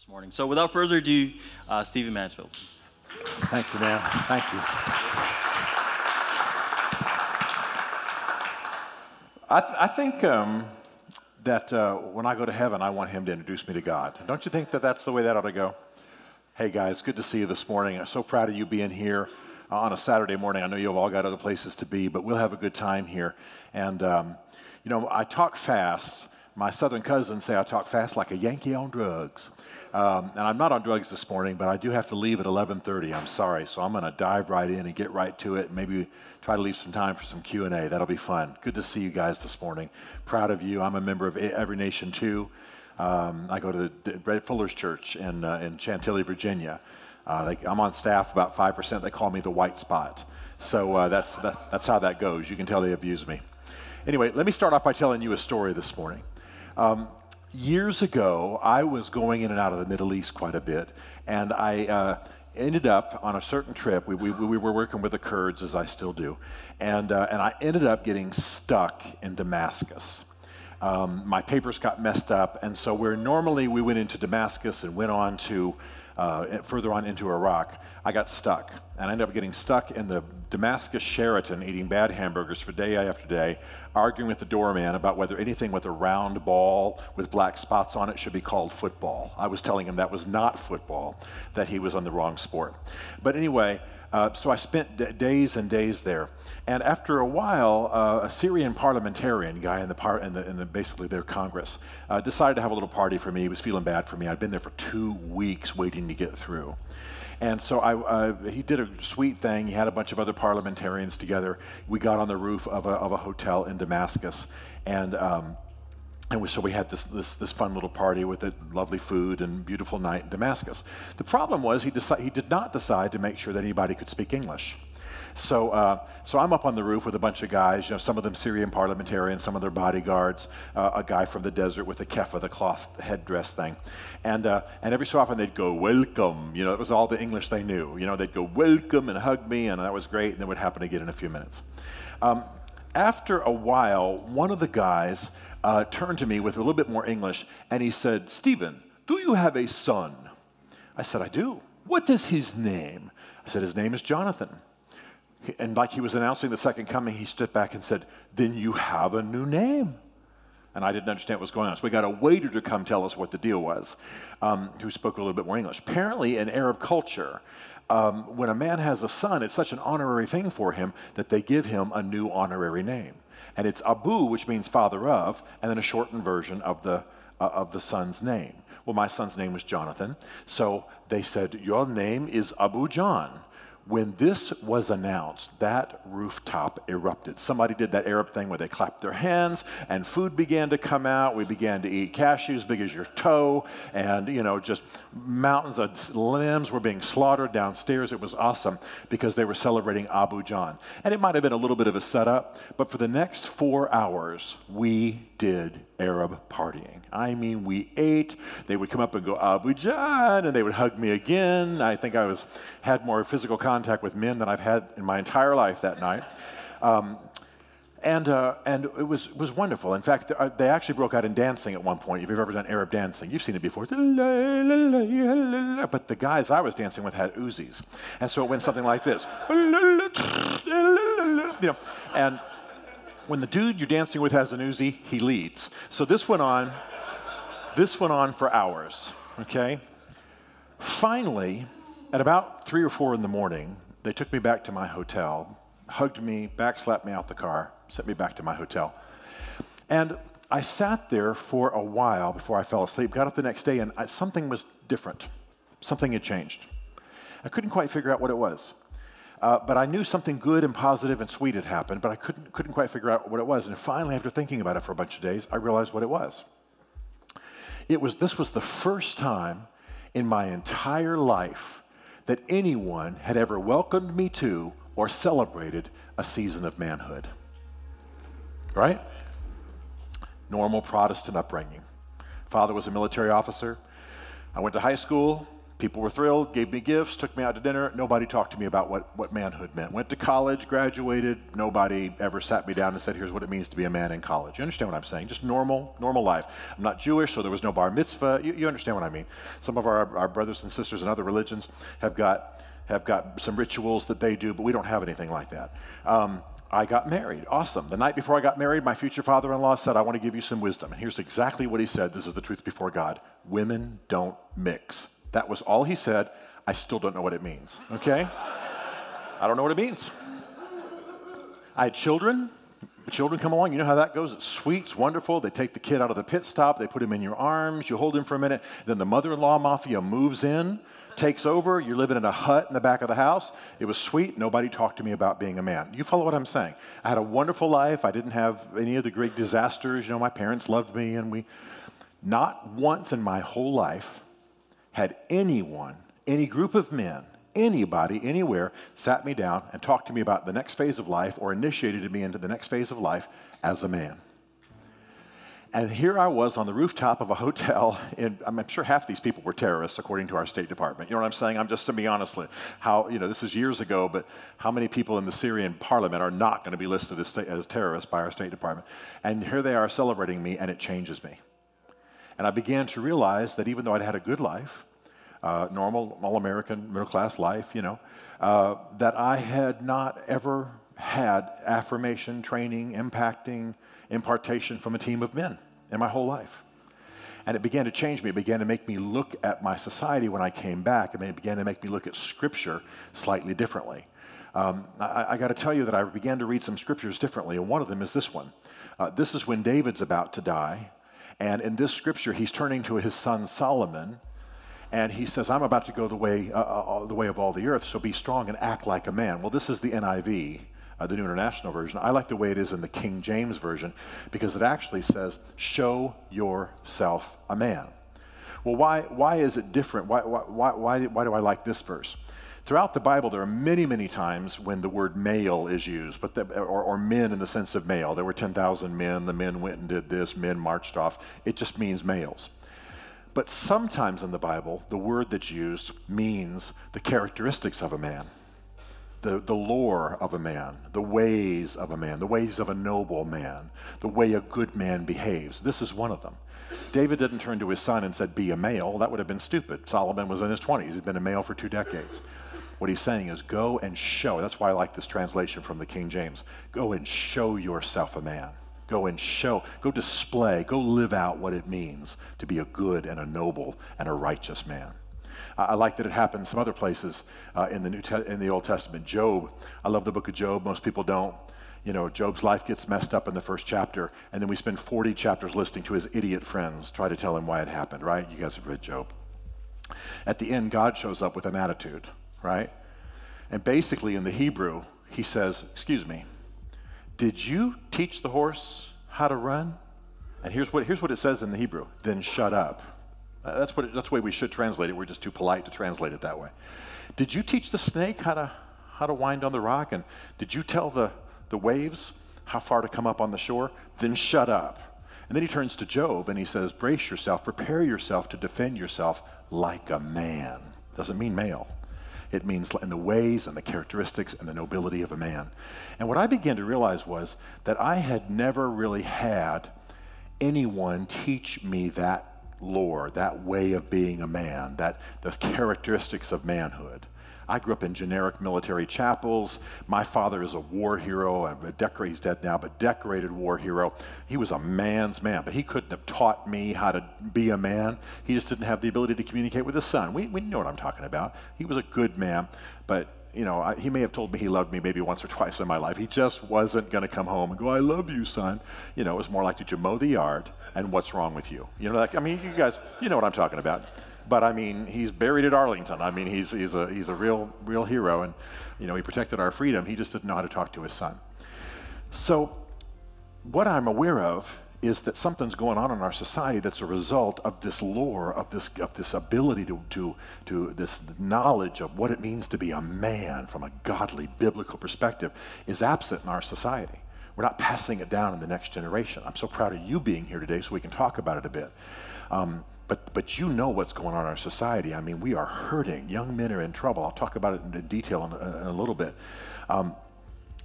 this morning. So without further ado, uh, Stephen Mansfield. Thank you, man. Thank you. I, th- I think um, that uh, when I go to heaven, I want him to introduce me to God. Don't you think that that's the way that ought to go? Hey, guys, good to see you this morning. I'm so proud of you being here on a Saturday morning. I know you've all got other places to be, but we'll have a good time here. And, um, you know, I talk fast. My southern cousins say I talk fast like a Yankee on drugs. Um, and I'm not on drugs this morning, but I do have to leave at 11:30. I'm sorry, so I'm going to dive right in and get right to it. And maybe try to leave some time for some Q and A. That'll be fun. Good to see you guys this morning. Proud of you. I'm a member of Every Nation too. Um, I go to the Red Fuller's Church in uh, in Chantilly, Virginia. Uh, they, I'm on staff about five percent. They call me the white spot. So uh, that's that, that's how that goes. You can tell they abuse me. Anyway, let me start off by telling you a story this morning. Um, years ago, I was going in and out of the Middle East quite a bit, and I uh, ended up on a certain trip. We, we, we, were working with the Kurds, as I still do, and, uh, and I ended up getting stuck in Damascus. Um, my papers got messed up, and so where normally we went into Damascus and went on to uh, further on into Iraq, I got stuck. And I ended up getting stuck in the Damascus Sheraton eating bad hamburgers for day after day, arguing with the doorman about whether anything with a round ball with black spots on it should be called football. I was telling him that was not football, that he was on the wrong sport. But anyway, uh, so I spent d- days and days there. And after a while, uh, a Syrian parliamentarian guy in the, par- in the, in the basically their Congress uh, decided to have a little party for me. He was feeling bad for me. I'd been there for two weeks waiting to get through. And so I, uh, he did a sweet thing. He had a bunch of other parliamentarians together. We got on the roof of a, of a hotel in Damascus. And um, and we, so we had this, this, this, fun little party with it, lovely food and beautiful night in Damascus. The problem was he, deci- he did not decide to make sure that anybody could speak English. So, uh, so I'm up on the roof with a bunch of guys, you know, some of them Syrian parliamentarians, some of their bodyguards, uh, a guy from the desert with a keffah, the cloth headdress thing. And, uh, and every so often they'd go, welcome. You know, it was all the English they knew. You know, they'd go, welcome and hug me, and that was great, and then would happen again in a few minutes. Um, after a while, one of the guys uh, turned to me with a little bit more English and he said, Stephen, do you have a son? I said, I do. What is his name? I said, His name is Jonathan. And like he was announcing the second coming, he stood back and said, Then you have a new name. And I didn't understand what was going on. So we got a waiter to come tell us what the deal was, um, who spoke a little bit more English. Apparently, in Arab culture, um, when a man has a son, it's such an honorary thing for him that they give him a new honorary name. And it's Abu, which means father of, and then a shortened version of the, uh, of the son's name. Well, my son's name was Jonathan. So they said, Your name is Abu John. When this was announced, that rooftop erupted. Somebody did that Arab thing where they clapped their hands and food began to come out. We began to eat cashews big as your toe, and you know, just mountains of limbs were being slaughtered downstairs. It was awesome because they were celebrating Abu John. And it might have been a little bit of a setup, but for the next four hours, we did Arab partying. I mean, we ate. They would come up and go, Abu John, and they would hug me again. I think I was had more physical contact with men than I've had in my entire life that night. Um, and, uh, and it was, was wonderful. In fact, uh, they actually broke out in dancing at one point. If you've ever done Arab dancing, you've seen it before. But the guys I was dancing with had Uzis. And so it went something like this. You know, and when the dude you're dancing with has an Uzi, he leads. So this went on, this went on for hours, okay? Finally, at about three or four in the morning, they took me back to my hotel, hugged me, backslapped me out the car, sent me back to my hotel. And I sat there for a while before I fell asleep, got up the next day, and I, something was different. Something had changed. I couldn't quite figure out what it was. Uh, but I knew something good and positive and sweet had happened, but I couldn't, couldn't quite figure out what it was. And finally, after thinking about it for a bunch of days, I realized what it was. It was this was the first time in my entire life that anyone had ever welcomed me to or celebrated a season of manhood. Right? Normal Protestant upbringing. Father was a military officer. I went to high school, People were thrilled, gave me gifts, took me out to dinner. Nobody talked to me about what, what manhood meant. Went to college, graduated. Nobody ever sat me down and said, here's what it means to be a man in college. You understand what I'm saying? Just normal, normal life. I'm not Jewish, so there was no bar mitzvah. You, you understand what I mean? Some of our, our brothers and sisters in other religions have got, have got some rituals that they do, but we don't have anything like that. Um, I got married. Awesome. The night before I got married, my future father in law said, I want to give you some wisdom. And here's exactly what he said. This is the truth before God women don't mix. That was all he said. I still don't know what it means, okay? I don't know what it means. I had children. Children come along, you know how that goes. It's sweet, it's wonderful. They take the kid out of the pit stop, they put him in your arms, you hold him for a minute. Then the mother in law mafia moves in, takes over. You're living in a hut in the back of the house. It was sweet. Nobody talked to me about being a man. You follow what I'm saying? I had a wonderful life. I didn't have any of the great disasters. You know, my parents loved me, and we, not once in my whole life had anyone, any group of men, anybody, anywhere, sat me down and talked to me about the next phase of life or initiated me into the next phase of life as a man. And here I was on the rooftop of a hotel, and I'm sure half these people were terrorists, according to our State Department. You know what I'm saying? I'm just to be honest, how, you know, this is years ago, but how many people in the Syrian parliament are not going to be listed as, as terrorists by our State Department? And here they are celebrating me, and it changes me. And I began to realize that even though I'd had a good life, uh, normal, all American, middle class life, you know, uh, that I had not ever had affirmation, training, impacting, impartation from a team of men in my whole life. And it began to change me. It began to make me look at my society when I came back. it began to make me look at Scripture slightly differently. Um, I, I got to tell you that I began to read some scriptures differently, and one of them is this one. Uh, this is when David's about to die, and in this scripture, he's turning to his son Solomon, and he says, I'm about to go the way, uh, uh, the way of all the earth, so be strong and act like a man. Well, this is the NIV, uh, the New International Version. I like the way it is in the King James Version because it actually says, Show yourself a man. Well, why, why is it different? Why, why, why, why do I like this verse? Throughout the Bible, there are many, many times when the word male is used, but the, or, or men in the sense of male. There were 10,000 men, the men went and did this, men marched off. It just means males. But sometimes in the Bible, the word that's used means the characteristics of a man, the, the lore of a man, the ways of a man, the ways of a noble man, the way a good man behaves. This is one of them. David didn't turn to his son and said, Be a male. That would have been stupid. Solomon was in his 20s, he'd been a male for two decades. What he's saying is, Go and show. That's why I like this translation from the King James. Go and show yourself a man. Go and show, go display, go live out what it means to be a good and a noble and a righteous man. I like that it happens some other places uh, in, the New Te- in the Old Testament. Job, I love the book of Job. Most people don't. You know, Job's life gets messed up in the first chapter, and then we spend 40 chapters listening to his idiot friends try to tell him why it happened, right? You guys have read Job. At the end, God shows up with an attitude, right? And basically, in the Hebrew, he says, Excuse me, did you teach the horse how to run? And here's what, here's what it says in the Hebrew then shut up. Uh, that's, what it, that's the way we should translate it. We're just too polite to translate it that way. Did you teach the snake how to, how to wind on the rock? And did you tell the, the waves how far to come up on the shore? Then shut up. And then he turns to Job and he says, Brace yourself, prepare yourself to defend yourself like a man. Doesn't mean male. It means in the ways and the characteristics and the nobility of a man. And what I began to realize was that I had never really had anyone teach me that lore, that way of being a man, that the characteristics of manhood. I grew up in generic military chapels. My father is a war hero, a decorated, he's dead now, but decorated war hero. He was a man's man, but he couldn't have taught me how to be a man. He just didn't have the ability to communicate with his son. We, we know what I'm talking about. He was a good man, but you know, I, he may have told me he loved me maybe once or twice in my life. He just wasn't going to come home and go, "I love you, son." You know, it was more like, "Did you mow the yard?" and "What's wrong with you?" You know, like I mean, you guys, you know what I'm talking about. But I mean, he's buried at Arlington. I mean, he's, he's, a, he's a real, real hero. And, you know, he protected our freedom. He just didn't know how to talk to his son. So, what I'm aware of is that something's going on in our society that's a result of this lore, of this, of this ability to, to, to this knowledge of what it means to be a man from a godly, biblical perspective is absent in our society. We're not passing it down in the next generation. I'm so proud of you being here today so we can talk about it a bit. Um, but, but you know what's going on in our society. I mean, we are hurting. Young men are in trouble. I'll talk about it in detail in, in a little bit. Um,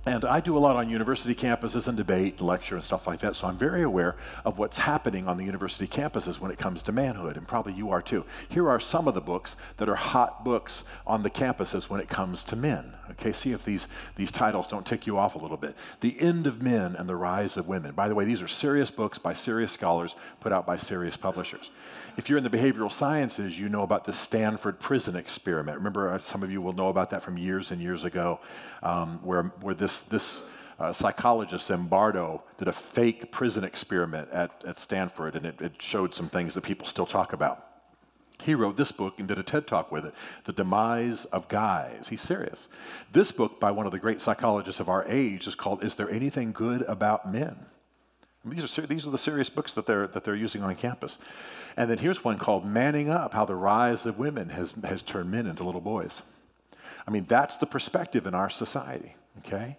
and I do a lot on university campuses and debate, lecture, and stuff like that. So I'm very aware of what's happening on the university campuses when it comes to manhood, and probably you are too. Here are some of the books that are hot books on the campuses when it comes to men. Okay, see if these, these titles don't tick you off a little bit. The End of Men and the Rise of Women. By the way, these are serious books by serious scholars put out by serious publishers. If you're in the behavioral sciences, you know about the Stanford prison experiment. Remember, uh, some of you will know about that from years and years ago, um, where, where this, this uh, psychologist, Zimbardo, did a fake prison experiment at, at Stanford, and it, it showed some things that people still talk about. He wrote this book and did a TED talk with it, The Demise of Guys. He's serious. This book, by one of the great psychologists of our age, is called Is There Anything Good About Men? These are, these are the serious books that they're, that they're using on campus. And then here's one called Manning Up How the Rise of Women has, has turned men into little boys. I mean, that's the perspective in our society, okay?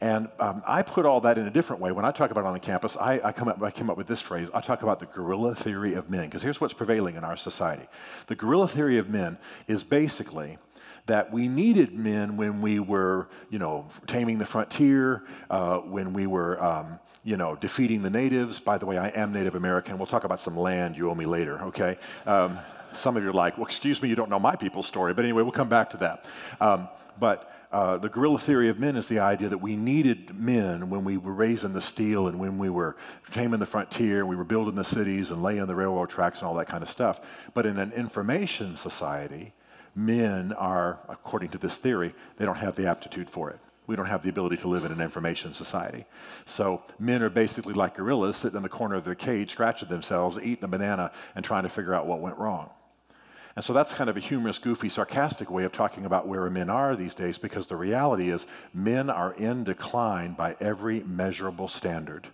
And um, I put all that in a different way. When I talk about it on the campus, I, I, come up, I came up with this phrase. I talk about the gorilla theory of men, because here's what's prevailing in our society. The gorilla theory of men is basically that we needed men when we were, you know, taming the frontier, uh, when we were, um, you know, defeating the natives. By the way, I am Native American. We'll talk about some land you owe me later, okay? Um, some of you are like, well, excuse me, you don't know my people's story. But anyway, we'll come back to that. Um, but uh, the gorilla theory of men is the idea that we needed men when we were raising the steel and when we were taming the frontier, we were building the cities and laying the railroad tracks and all that kind of stuff. But in an information society, men are, according to this theory, they don't have the aptitude for it we don't have the ability to live in an information society. So men are basically like gorillas sitting in the corner of their cage, scratching themselves, eating a banana, and trying to figure out what went wrong. And so that's kind of a humorous, goofy, sarcastic way of talking about where men are these days because the reality is men are in decline by every measurable standard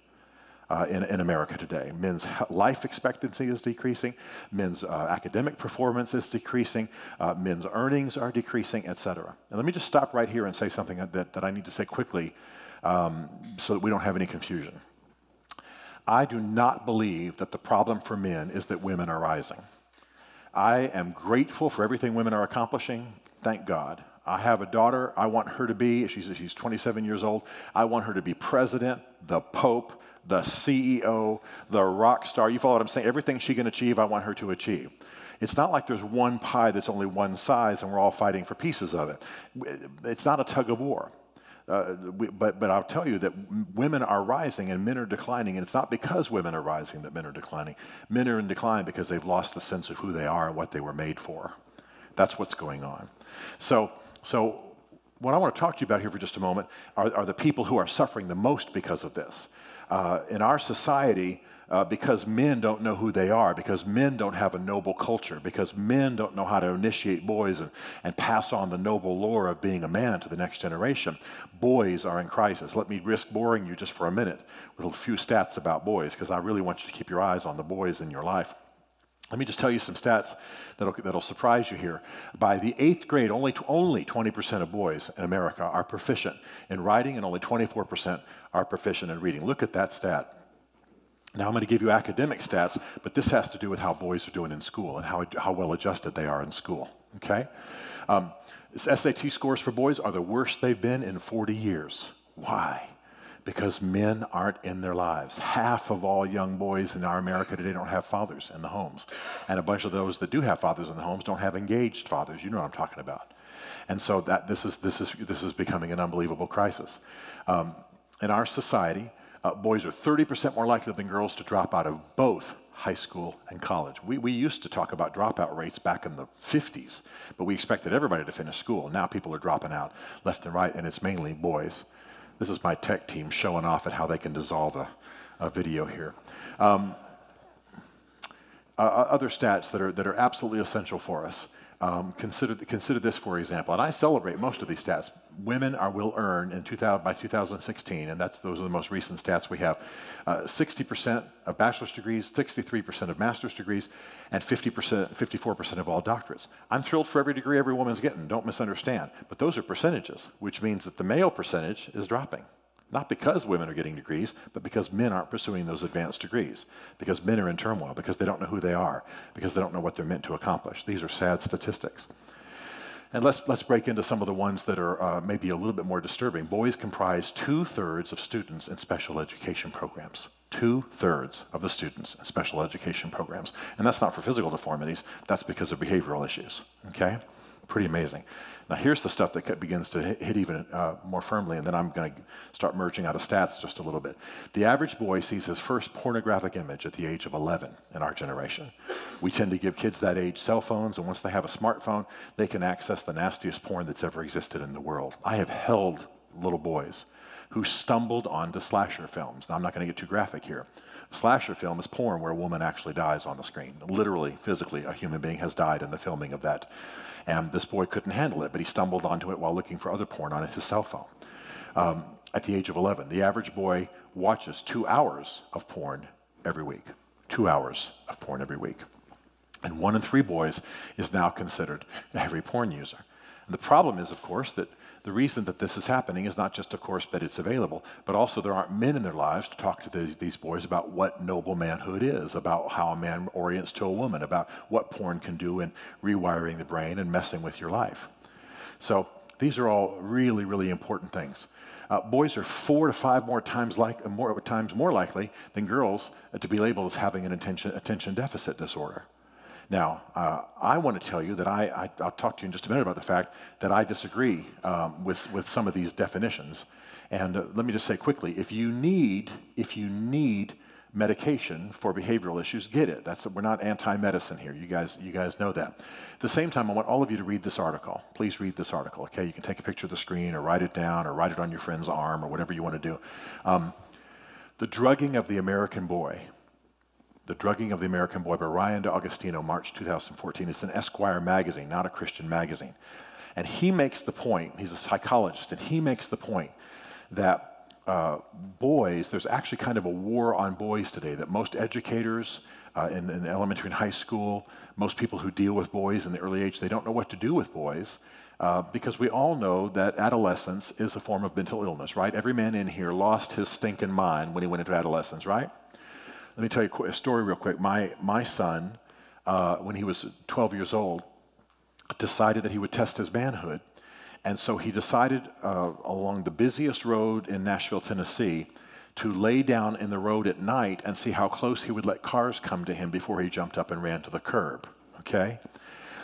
uh, in, in America today. Men's life expectancy is decreasing, men's uh, academic performance is decreasing, uh, men's earnings are decreasing, etc. And let me just stop right here and say something that, that I need to say quickly um, so that we don't have any confusion. I do not believe that the problem for men is that women are rising. I am grateful for everything women are accomplishing. Thank God. I have a daughter. I want her to be, she's, she's 27 years old. I want her to be president, the pope, the CEO, the rock star. You follow what I'm saying? Everything she can achieve, I want her to achieve. It's not like there's one pie that's only one size and we're all fighting for pieces of it. It's not a tug of war. Uh, we, but, but I'll tell you that women are rising and men are declining, and it's not because women are rising that men are declining. Men are in decline because they've lost a sense of who they are and what they were made for. That's what's going on. So, so what I want to talk to you about here for just a moment are, are the people who are suffering the most because of this uh, in our society, uh, because men don't know who they are, because men don't have a noble culture, because men don't know how to initiate boys and, and pass on the noble lore of being a man to the next generation, boys are in crisis. Let me risk boring you just for a minute with a few stats about boys, because I really want you to keep your eyes on the boys in your life. Let me just tell you some stats that'll, that'll surprise you here. By the eighth grade, only, only 20% of boys in America are proficient in writing, and only 24% are proficient in reading. Look at that stat. Now, I'm going to give you academic stats, but this has to do with how boys are doing in school and how, how well adjusted they are in school. Okay? Um, SAT scores for boys are the worst they've been in 40 years. Why? Because men aren't in their lives. Half of all young boys in our America today don't have fathers in the homes. And a bunch of those that do have fathers in the homes don't have engaged fathers. You know what I'm talking about. And so that, this, is, this, is, this is becoming an unbelievable crisis. Um, in our society, uh, boys are 30% more likely than girls to drop out of both high school and college. We, we used to talk about dropout rates back in the 50s, but we expected everybody to finish school. Now people are dropping out left and right, and it's mainly boys. This is my tech team showing off at how they can dissolve a, a video here. Um, uh, other stats that are, that are absolutely essential for us. Um, consider, consider this, for example, and I celebrate most of these stats. Women are, will earn in 2000, by 2016, and that's, those are the most recent stats we have, uh, 60% of bachelor's degrees, 63% of master's degrees, and 50%, 54% of all doctorates. I'm thrilled for every degree every woman's getting, don't misunderstand, but those are percentages, which means that the male percentage is dropping. Not because women are getting degrees, but because men aren't pursuing those advanced degrees, because men are in turmoil, because they don't know who they are, because they don't know what they're meant to accomplish. These are sad statistics. And let's, let's break into some of the ones that are uh, maybe a little bit more disturbing. Boys comprise two thirds of students in special education programs. Two thirds of the students in special education programs. And that's not for physical deformities, that's because of behavioral issues. Okay? Pretty amazing. Now, here's the stuff that begins to hit even uh, more firmly, and then I'm going to start merging out of stats just a little bit. The average boy sees his first pornographic image at the age of 11 in our generation. We tend to give kids that age cell phones, and once they have a smartphone, they can access the nastiest porn that's ever existed in the world. I have held little boys who stumbled onto slasher films. Now, I'm not going to get too graphic here. Slasher film is porn where a woman actually dies on the screen. Literally, physically, a human being has died in the filming of that and this boy couldn't handle it, but he stumbled onto it while looking for other porn on his cell phone. Um, at the age of 11, the average boy watches two hours of porn every week. Two hours of porn every week. And one in three boys is now considered a heavy porn user. And the problem is, of course, that the reason that this is happening is not just, of course, that it's available, but also there aren't men in their lives to talk to these, these boys about what noble manhood is, about how a man orients to a woman, about what porn can do in rewiring the brain and messing with your life. So these are all really, really important things. Uh, boys are four to five more times, like, more times more likely than girls to be labeled as having an attention, attention deficit disorder. Now, uh, I want to tell you that I, I, will talk to you in just a minute about the fact that I disagree um, with, with some of these definitions. And uh, let me just say quickly, if you need, if you need medication for behavioral issues, get it. That's, we're not anti-medicine here. You guys, you guys know that. At the same time, I want all of you to read this article. Please read this article, okay? You can take a picture of the screen or write it down or write it on your friend's arm or whatever you want to do. Um, the drugging of the American boy the Drugging of the American Boy by Ryan D'Agostino, March 2014. It's an Esquire magazine, not a Christian magazine. And he makes the point, he's a psychologist, and he makes the point that uh, boys, there's actually kind of a war on boys today, that most educators uh, in, in, elementary and high school, most people who deal with boys in the early age, they don't know what to do with boys. Uh, because we all know that adolescence is a form of mental illness, right? Every man in here lost his stinking mind when he went into adolescence, right? Let me tell you a story real quick. My, my son, uh, when he was 12 years old, decided that he would test his manhood. And so he decided uh, along the busiest road in Nashville, Tennessee, to lay down in the road at night and see how close he would let cars come to him before he jumped up and ran to the curb. Okay?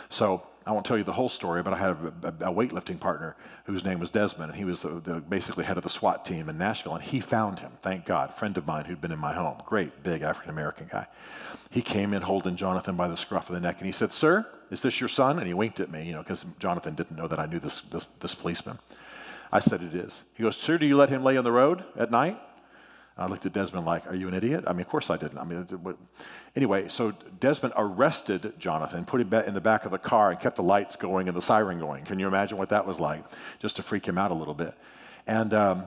So I won't tell you the whole story, but I had a, a, weightlifting partner whose name was Desmond, and he was the, the, basically head of the SWAT team in Nashville, and he found him, thank God, friend of mine who'd been in my home, great, big African American guy. He came in holding Jonathan by the scruff of the neck, and he said, Sir, is this your son? And he winked at me, you know, because Jonathan didn't know that I knew this, this, this policeman. I said, It is. He goes, Sir, do you let him lay on the road at night? I looked at Desmond like, Are you an idiot? I mean, of course I didn't. I mean, anyway, so Desmond arrested Jonathan, put him in the back of the car, and kept the lights going and the siren going. Can you imagine what that was like? Just to freak him out a little bit. And um,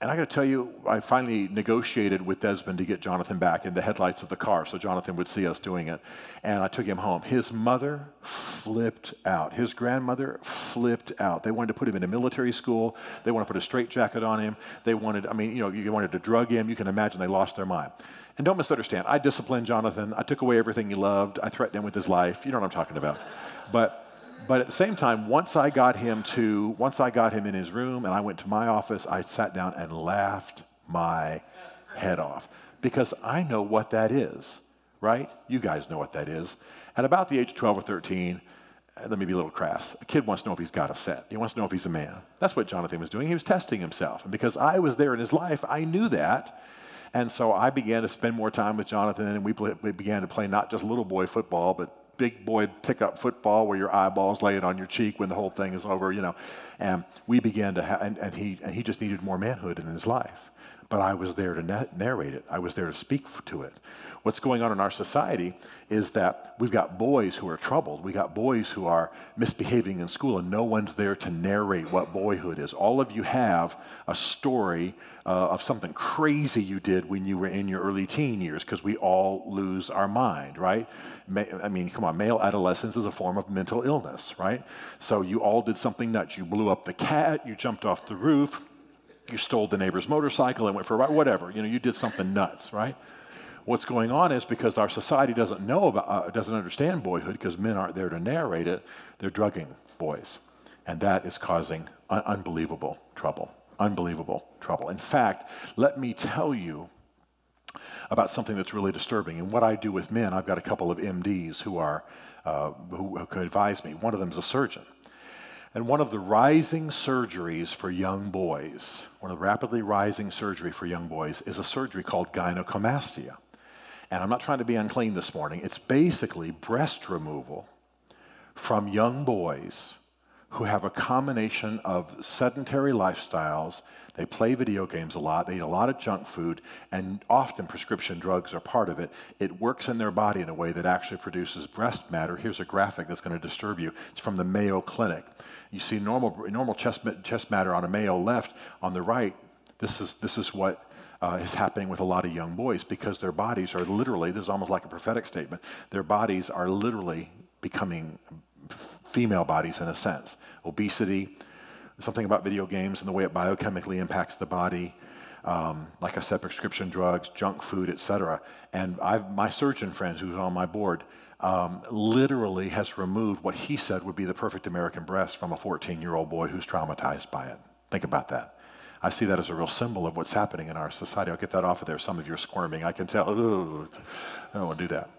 and I got to tell you, I finally negotiated with Desmond to get Jonathan back in the headlights of the car so Jonathan would see us doing it. And I took him home. His mother flipped out. His grandmother flipped out. They wanted to put him in a military school. They wanted to put a straitjacket on him. They wanted, I mean, you know, you wanted to drug him. You can imagine they lost their mind. And don't misunderstand, I disciplined Jonathan. I took away everything he loved. I threatened him with his life. You know what I'm talking about. But but at the same time, once I got him to, once I got him in his room and I went to my office, I sat down and laughed my head off because I know what that is, right? You guys know what that is. At about the age of 12 or 13, uh, let me be a little crass. A kid wants to know if he's got a set. He wants to know if he's a man. That's what Jonathan was doing. He was testing himself. And because I was there in his life, I knew that. And so I began to spend more time with Jonathan, and we, play, we began to play not just little boy football, but big boy pickup football where your eyeballs lay it on your cheek when the whole thing is over, you know. And we began to have, and, and, he, and he just needed more manhood in his life. But I was there to narrate it, I was there to speak to it what's going on in our society is that we've got boys who are troubled. We got boys who are misbehaving in school, and no one's there to narrate what boyhood is. All of you have a story uh, of something crazy you did when you were in your early teen years, because we all lose our mind, right? I mean, come on, male adolescence is a form of mental illness, right? So you all did something nuts. You blew up the cat, you jumped off the roof, You stole the neighbor's motorcycle and went for a ride, whatever. You know, you did something nuts, right? What's going on is because our society doesn't know about, uh, doesn't understand boyhood because men aren't there to narrate it, they're drugging boys. And that is causing un- unbelievable trouble. Unbelievable trouble. In fact, let me tell you about something that's really disturbing. And what I do with men, I've got a couple of MDs who are uh, who, who can advise me. One of them is a surgeon. And one of the rising surgeries for young boys, one of the rapidly rising surgery for young boys, is a surgery called gynecomastia and I'm not trying to be unclean this morning, it's basically breast removal from young boys who have a combination of sedentary lifestyles. They play video games a lot, they eat a lot of junk food, and often prescription drugs are part of it. It works in their body in a way that actually produces breast matter. Here's a graphic that's going to disturb you. It's from the Mayo Clinic. You see normal, normal chest, chest matter on a male left. On the right, this is, this is what uh, is happening with a lot of young boys because their bodies are literally, this is almost like a prophetic statement, their bodies are literally becoming female bodies in a sense. Obesity, something about video games and the way it biochemically impacts the body. Um, like I said, prescription drugs, junk food, etc. And I've, my surgeon friends who's on my board um, literally has removed what he said would be the perfect American breast from a 14 year old boy who's traumatized by it. Think about that. I see that as a real symbol of what's happening in our society. I'll get that off of there. Some of you are squirming. I can tell. Ooh, I don't want to do that.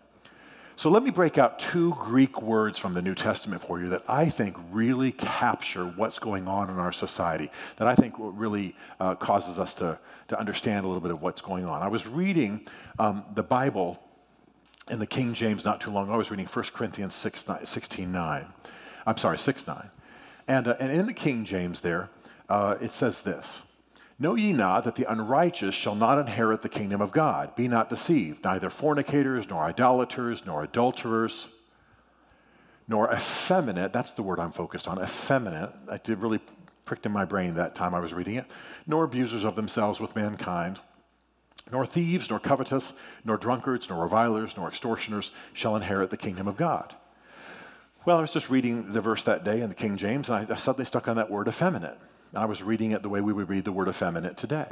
So let me break out two Greek words from the New Testament for you that I think really capture what's going on in our society, that I think really uh, causes us to, to understand a little bit of what's going on. I was reading um, the Bible in the King James not too long ago. I was reading 1 Corinthians 6, 9, 16, 9. I'm sorry, 6, 9. And, uh, and in the King James there, uh, it says this Know ye not that the unrighteous shall not inherit the kingdom of God? Be not deceived, neither fornicators, nor idolaters, nor adulterers, nor effeminate, that's the word I'm focused on, effeminate. That did really pricked in my brain that time I was reading it, nor abusers of themselves with mankind, nor thieves, nor covetous, nor drunkards, nor revilers, nor extortioners shall inherit the kingdom of God. Well, I was just reading the verse that day in the King James, and I suddenly stuck on that word effeminate. And I was reading it the way we would read the word effeminate today.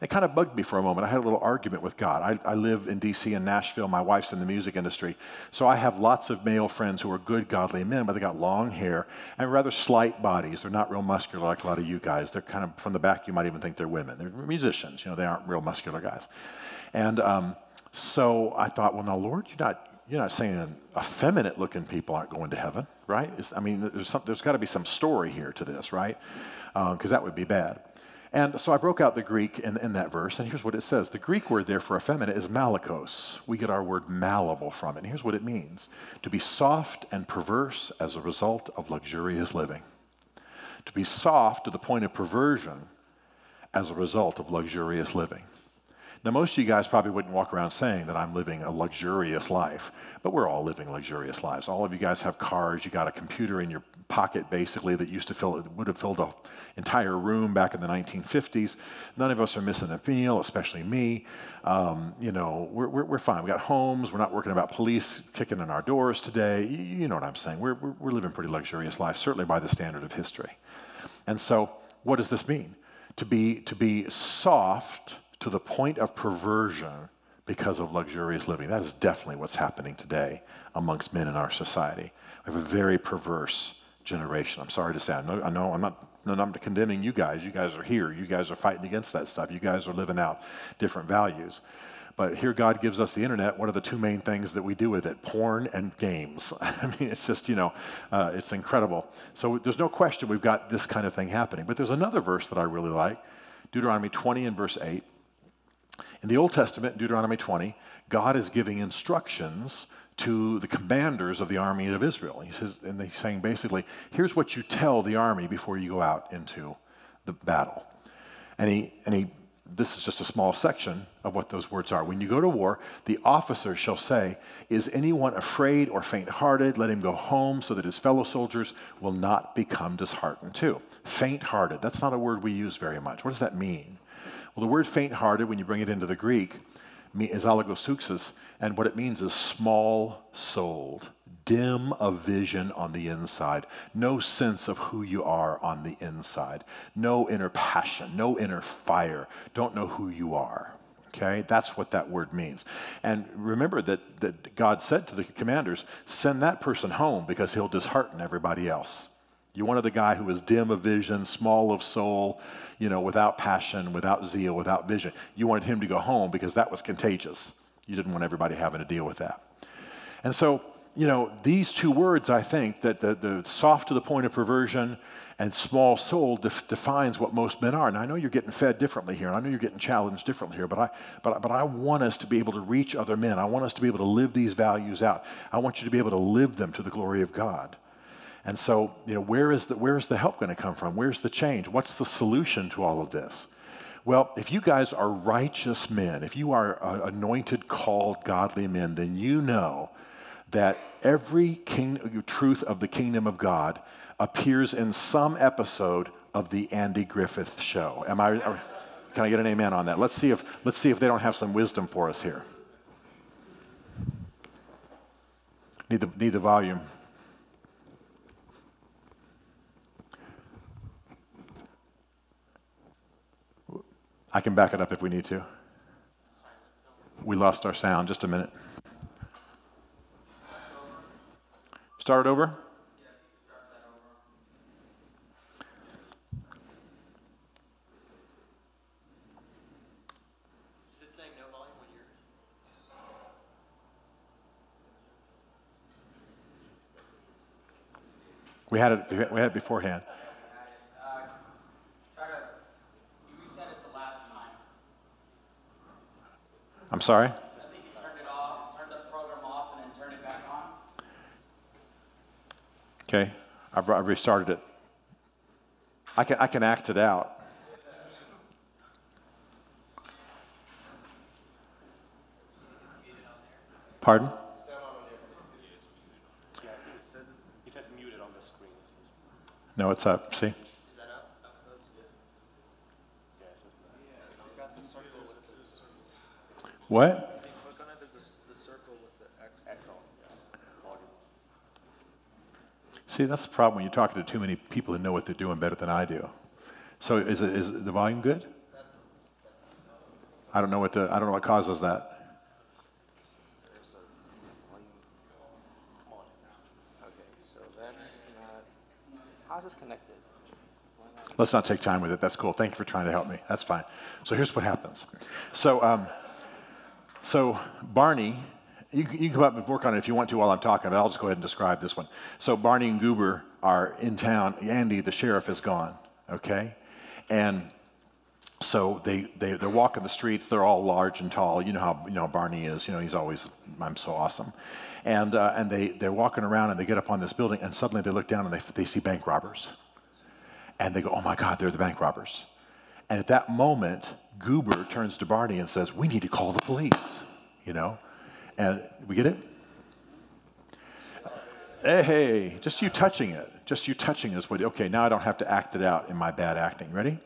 It kind of bugged me for a moment. I had a little argument with God. I, I live in D.C. and Nashville. My wife's in the music industry. So I have lots of male friends who are good, godly men, but they got long hair and rather slight bodies. They're not real muscular like a lot of you guys. They're kind of, from the back, you might even think they're women. They're musicians. You know, they aren't real muscular guys. And um, so I thought, well, now, Lord, you're not, you're not saying effeminate looking people aren't going to heaven, right? It's, I mean, there's, there's got to be some story here to this, right? because uh, that would be bad. And so I broke out the Greek in, in, that verse, and here's what it says. The Greek word there for effeminate is malakos. We get our word malleable from it. And here's what it means to be soft and perverse as a result of luxurious living. To be soft to the point of perversion as a result of luxurious living. Now, most of you guys probably wouldn't walk around saying that I'm living a luxurious life, but we're all living luxurious lives. All of you guys have cars, you got a computer in your pocket basically that used to fill, it would have filled an entire room back in the 1950s. None of us are missing a meal, especially me. Um, you know, we're, we're, we're, fine. We got homes, we're not working about police kicking in our doors today. You, you know what I'm saying. We're, we're, we're living pretty luxurious lives, certainly by the standard of history. And so, what does this mean? To be, to be soft to the point of perversion because of luxurious living. That is definitely what's happening today amongst men in our society. We have a very perverse generation. I'm sorry to say. I know, I know I'm not I'm condemning you guys. You guys are here. You guys are fighting against that stuff. You guys are living out different values. But here God gives us the internet. What are the two main things that we do with it? Porn and games. I mean, it's just, you know, uh, it's incredible. So there's no question we've got this kind of thing happening. But there's another verse that I really like Deuteronomy 20 and verse 8. In the Old Testament, Deuteronomy 20, God is giving instructions to the commanders of the army of Israel. He says, and he's saying basically, here's what you tell the army before you go out into the battle. And he, and he, this is just a small section of what those words are. When you go to war, the officer shall say, Is anyone afraid or faint hearted? Let him go home so that his fellow soldiers will not become disheartened too. Faint hearted, that's not a word we use very much. What does that mean? Well, the word faint hearted, when you bring it into the Greek, is allogosuxis, and what it means is small souled, dim of vision on the inside, no sense of who you are on the inside, no inner passion, no inner fire, don't know who you are. Okay, that's what that word means. And remember that, that God said to the commanders, send that person home because he'll dishearten everybody else. You wanted the guy who was dim of vision, small of soul, you know, without passion, without zeal, without vision. You wanted him to go home because that was contagious. You didn't want everybody having to deal with that. And so, you know, these two words, I think, that the, the soft to the point of perversion and small soul def- defines what most men are. And I know you're getting fed differently here, and I know you're getting challenged differently here, but I, but, but I want us to be able to reach other men. I want us to be able to live these values out. I want you to be able to live them to the glory of God. And so, you know, where is the, where is the help going to come from? Where's the change? What's the solution to all of this? Well, if you guys are righteous men, if you are uh, anointed, called, godly men, then you know that every king, truth of the kingdom of God appears in some episode of the Andy Griffith show. Am I? Can I get an amen on that? Let's see if let's see if they don't have some wisdom for us here. Need the need the volume. I can back it up if we need to. We lost our sound. Just a minute. Start over. We had it. We had it beforehand. Uh, try to, you reset it the last time. I'm sorry. I think you turned it off, turned the program off and then turned it back sorry? Okay, I've, I've restarted it. I can I can act it out. Pardon? Yeah, I think it says, it says muted on the screen. No, it's up. See? Yeah, it says What? See, that's the problem when you're talking to too many people who know what they're doing better than I do. So is, it, is the volume good? I don't know what to, I don't know what causes that. Let's not take time with it. That's cool. Thank you for trying to help me. That's fine. So here's what happens. So, um, so Barney, you, can- you can come up and work on it if you want to while I'm talking, but I'll just go ahead and describe this one. So Barney and Goober are in town. Andy, the sheriff, is gone. Okay, and so they, they they're walking the streets. They're all large and tall. You know how you know Barney is. You know he's always I'm so awesome, and uh, and they they're walking around and they get up on this building and suddenly they look down and they they see bank robbers and they go, oh my God, they're the bank robbers. And at that moment, Goober turns to Barney and says, we need to call the police, you know? And we get it? Hey, hey, just you touching it. Just you touching is what, okay, now I don't have to act it out in my bad acting. Ready?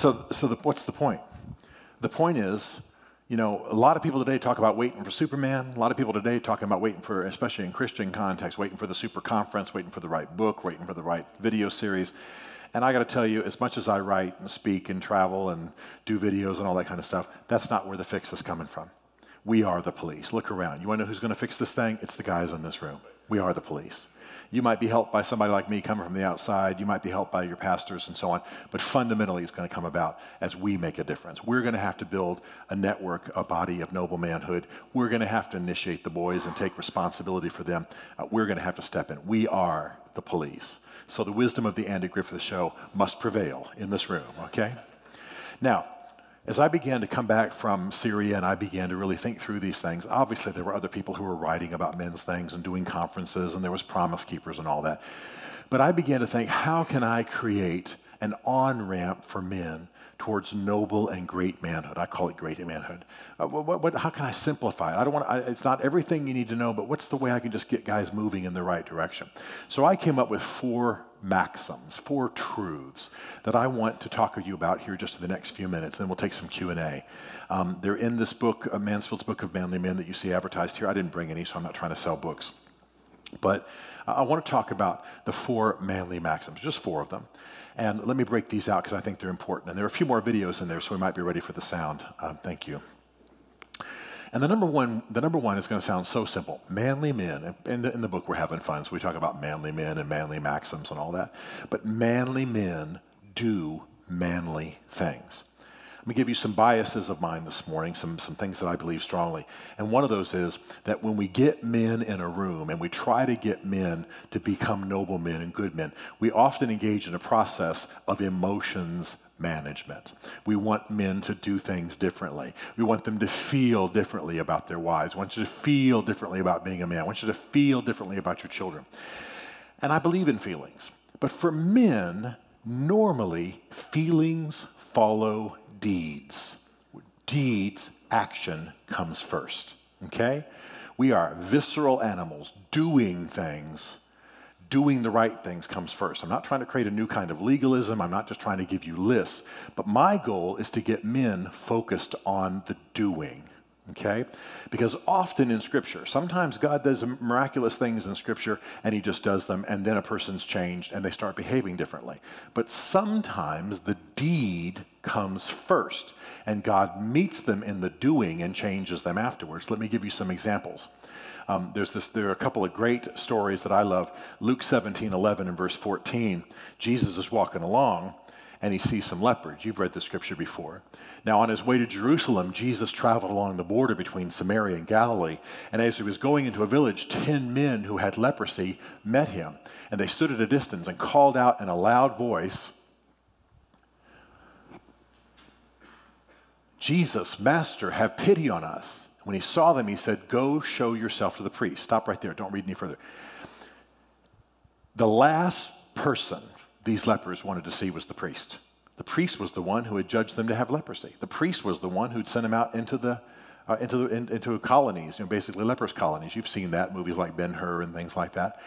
So, so the, what's the point? The point is, you know, a lot of people today talk about waiting for Superman. A lot of people today talking about waiting for, especially in Christian context, waiting for the super conference, waiting for the right book, waiting for the right video series. And I got to tell you, as much as I write and speak and travel and do videos and all that kind of stuff, that's not where the fix is coming from. We are the police. Look around. You want to know who's going to fix this thing? It's the guys in this room. We are the police. You might be helped by somebody like me coming from the outside. You might be helped by your pastors and so on. But fundamentally, it's going to come about as we make a difference. We're going to have to build a network, a body of noble manhood. We're going to have to initiate the boys and take responsibility for them. Uh, we're going to have to step in. We are the police. So the wisdom of the Andy Griffith show must prevail in this room, okay? Now, as I began to come back from Syria and I began to really think through these things, obviously there were other people who were writing about men's things and doing conferences, and there was Promise Keepers and all that. But I began to think, how can I create an on ramp for men towards noble and great manhood. I call it great manhood. Uh, what, what, how can I simplify it? I don't want. It's not everything you need to know, but what's the way I can just get guys moving in the right direction? So I came up with four maxims, four truths that I want to talk with you about here just in the next few minutes. Then we'll take some Q and A. Um, they're in this book, uh, Mansfield's Book of Manly Men, that you see advertised here. I didn't bring any, so I'm not trying to sell books. But I want to talk about the four manly maxims, just four of them. And let me break these out because I think they're important. And there are a few more videos in there, so we might be ready for the sound. Um, thank you. And the number one, the number one is going to sound so simple. Manly men, in the, in the book we're having fun, so we talk about manly men and manly maxims and all that. But manly men do manly things. Let me give you some biases of mine this morning, some, some things that I believe strongly. And one of those is that when we get men in a room and we try to get men to become noble men and good men, we often engage in a process of emotions management. We want men to do things differently. We want them to feel differently about their wives. We want you to feel differently about being a man. We want you to feel differently about your children. And I believe in feelings. But for men, normally, feelings follow deeds. Deeds, action comes first. Okay? We are visceral animals doing things. Doing the right things comes first. I'm not trying to create a new kind of legalism. I'm not just trying to give you lists. But my goal is to get men focused on the doing okay? Because often in Scripture, sometimes God does miraculous things in Scripture and He just does them, and then a person's changed and they start behaving differently. But sometimes the deed comes first, and God meets them in the doing and changes them afterwards. Let me give you some examples. Um, there's this, there are a couple of great stories that I love. Luke 17, 11, and verse 14. Jesus is walking along and he sees some lepers. You've read the scripture before. Now, on his way to Jerusalem, Jesus traveled along the border between Samaria and Galilee. And as he was going into a village, ten men who had leprosy met him. And they stood at a distance and called out in a loud voice, Jesus, Master, have pity on us. When he saw them, he said, Go show yourself to the priest. Stop right there. Don't read any further. The last person these lepers wanted to see was the priest. The priest was the one who had judged them to have leprosy. The priest was the one who'd sent them out into the uh, into in, into colonies, you know, basically lepers colonies. You've seen that movies like Ben Hur and things like that.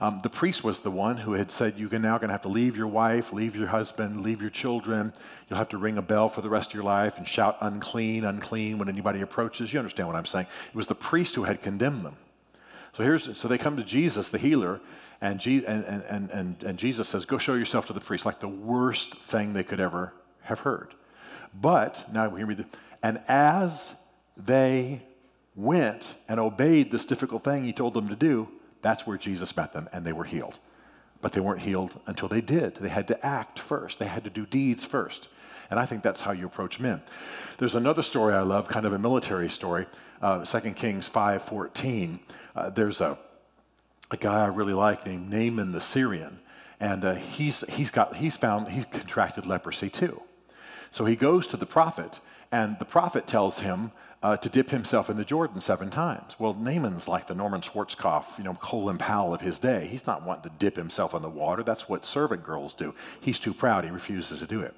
Um, the priest was the one who had said, "You're now going to have to leave your wife, leave your husband, leave your children. You'll have to ring a bell for the rest of your life and shout unclean, unclean when anybody approaches." You understand what I'm saying? It was the priest who had condemned them. So here's so they come to Jesus, the healer, and, Je- and, and, and, and Jesus says, Go show yourself to the priest, like the worst thing they could ever have heard. But, now we read, the, and as they went and obeyed this difficult thing he told them to do, that's where Jesus met them and they were healed. But they weren't healed until they did. They had to act first, they had to do deeds first. And I think that's how you approach men. There's another story I love, kind of a military story, uh, 2 Kings 5.14. Uh, there's a a guy I really like named Naaman the Syrian, and uh, he's, he's, got, he's found he's contracted leprosy too. So he goes to the prophet, and the prophet tells him uh, to dip himself in the Jordan seven times. Well, Naaman's like the Norman Schwarzkopf, you know, Colin Powell of his day. He's not wanting to dip himself in the water. That's what servant girls do. He's too proud. He refuses to do it.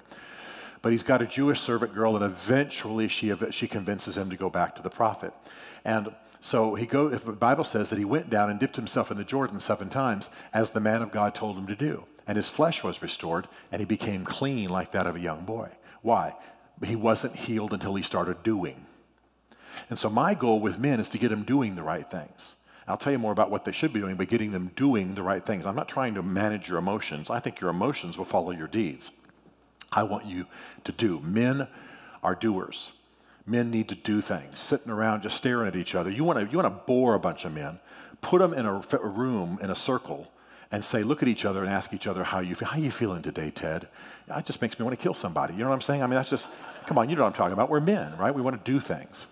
But he's got a Jewish servant girl, and eventually she, she convinces him to go back to the prophet. And so he go, if the Bible says that he went down and dipped himself in the Jordan seven times, as the man of God told him to do. And his flesh was restored, and he became clean like that of a young boy. Why? He wasn't healed until he started doing. And so my goal with men is to get them doing the right things. I'll tell you more about what they should be doing, but getting them doing the right things. I'm not trying to manage your emotions. I think your emotions will follow your deeds. I want you to do. Men are doers men need to do things, sitting around just staring at each other. You want to you want to bore a bunch of men, put them in a, room in a circle, and say, look at each other and ask each other how you feel. How you feeling today, Ted? It just makes me want to kill somebody. You know what I'm saying? I mean, that's just come on. You know what I'm talking about. We're men, right? We want to do things.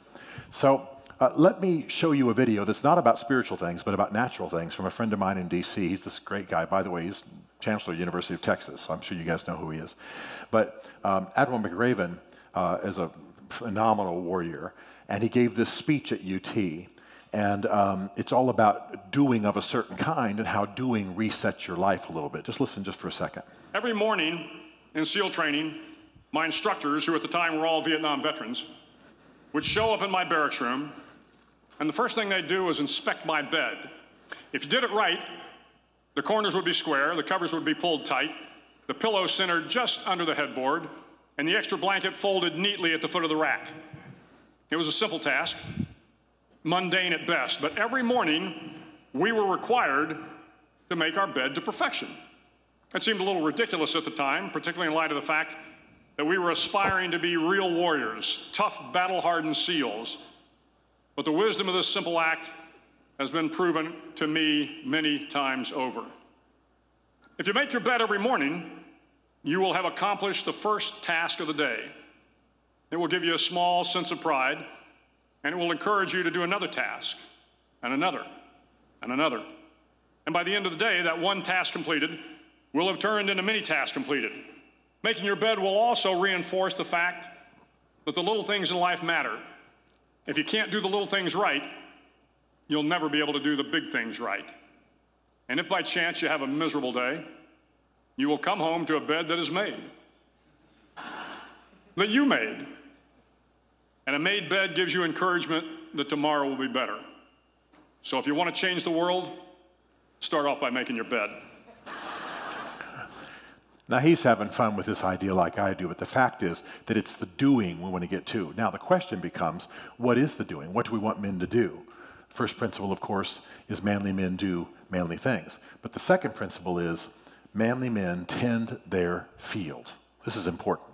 So Uh, let me show you a video that's not about spiritual things, but about natural things from a friend of mine in D.C. He's this great guy. By the way, he's Chancellor of University of Texas, so I'm sure you guys know who he is. But um, Admiral McRaven uh, is a phenomenal warrior, and he gave this speech at UT. And um, it's all about doing of a certain kind and how doing resets your life a little bit. Just listen just for a second. Every morning in SEAL training, my instructors, who at the time were all Vietnam veterans, would show up in my barracks room, and the first thing they'd do was inspect my bed. If you did it right, the corners would be square, the covers would be pulled tight, the pillow centered just under the headboard, and the extra blanket folded neatly at the foot of the rack. It was a simple task, mundane at best, but every morning we were required to make our bed to perfection. It seemed a little ridiculous at the time, particularly in light of the fact that we were aspiring to be real warriors, tough, battle hardened SEALs. But the wisdom of this simple act has been proven to me many times over. If you make your bed every morning, you will have accomplished the first task of the day. It will give you a small sense of pride, and it will encourage you to do another task, and another, and another. And by the end of the day, that one task completed will have turned into many tasks completed. Making your bed will also reinforce the fact that the little things in life matter. If you can't do the little things right, you'll never be able to do the big things right. And if by chance you have a miserable day, you will come home to a bed that is made, that you made. And a made bed gives you encouragement that tomorrow will be better. So if you want to change the world, start off by making your bed. Now, he's having fun with this idea like I do, but the fact is that it's the doing we want to get to. Now, the question becomes what is the doing? What do we want men to do? First principle, of course, is manly men do manly things. But the second principle is manly men tend their field. This is important.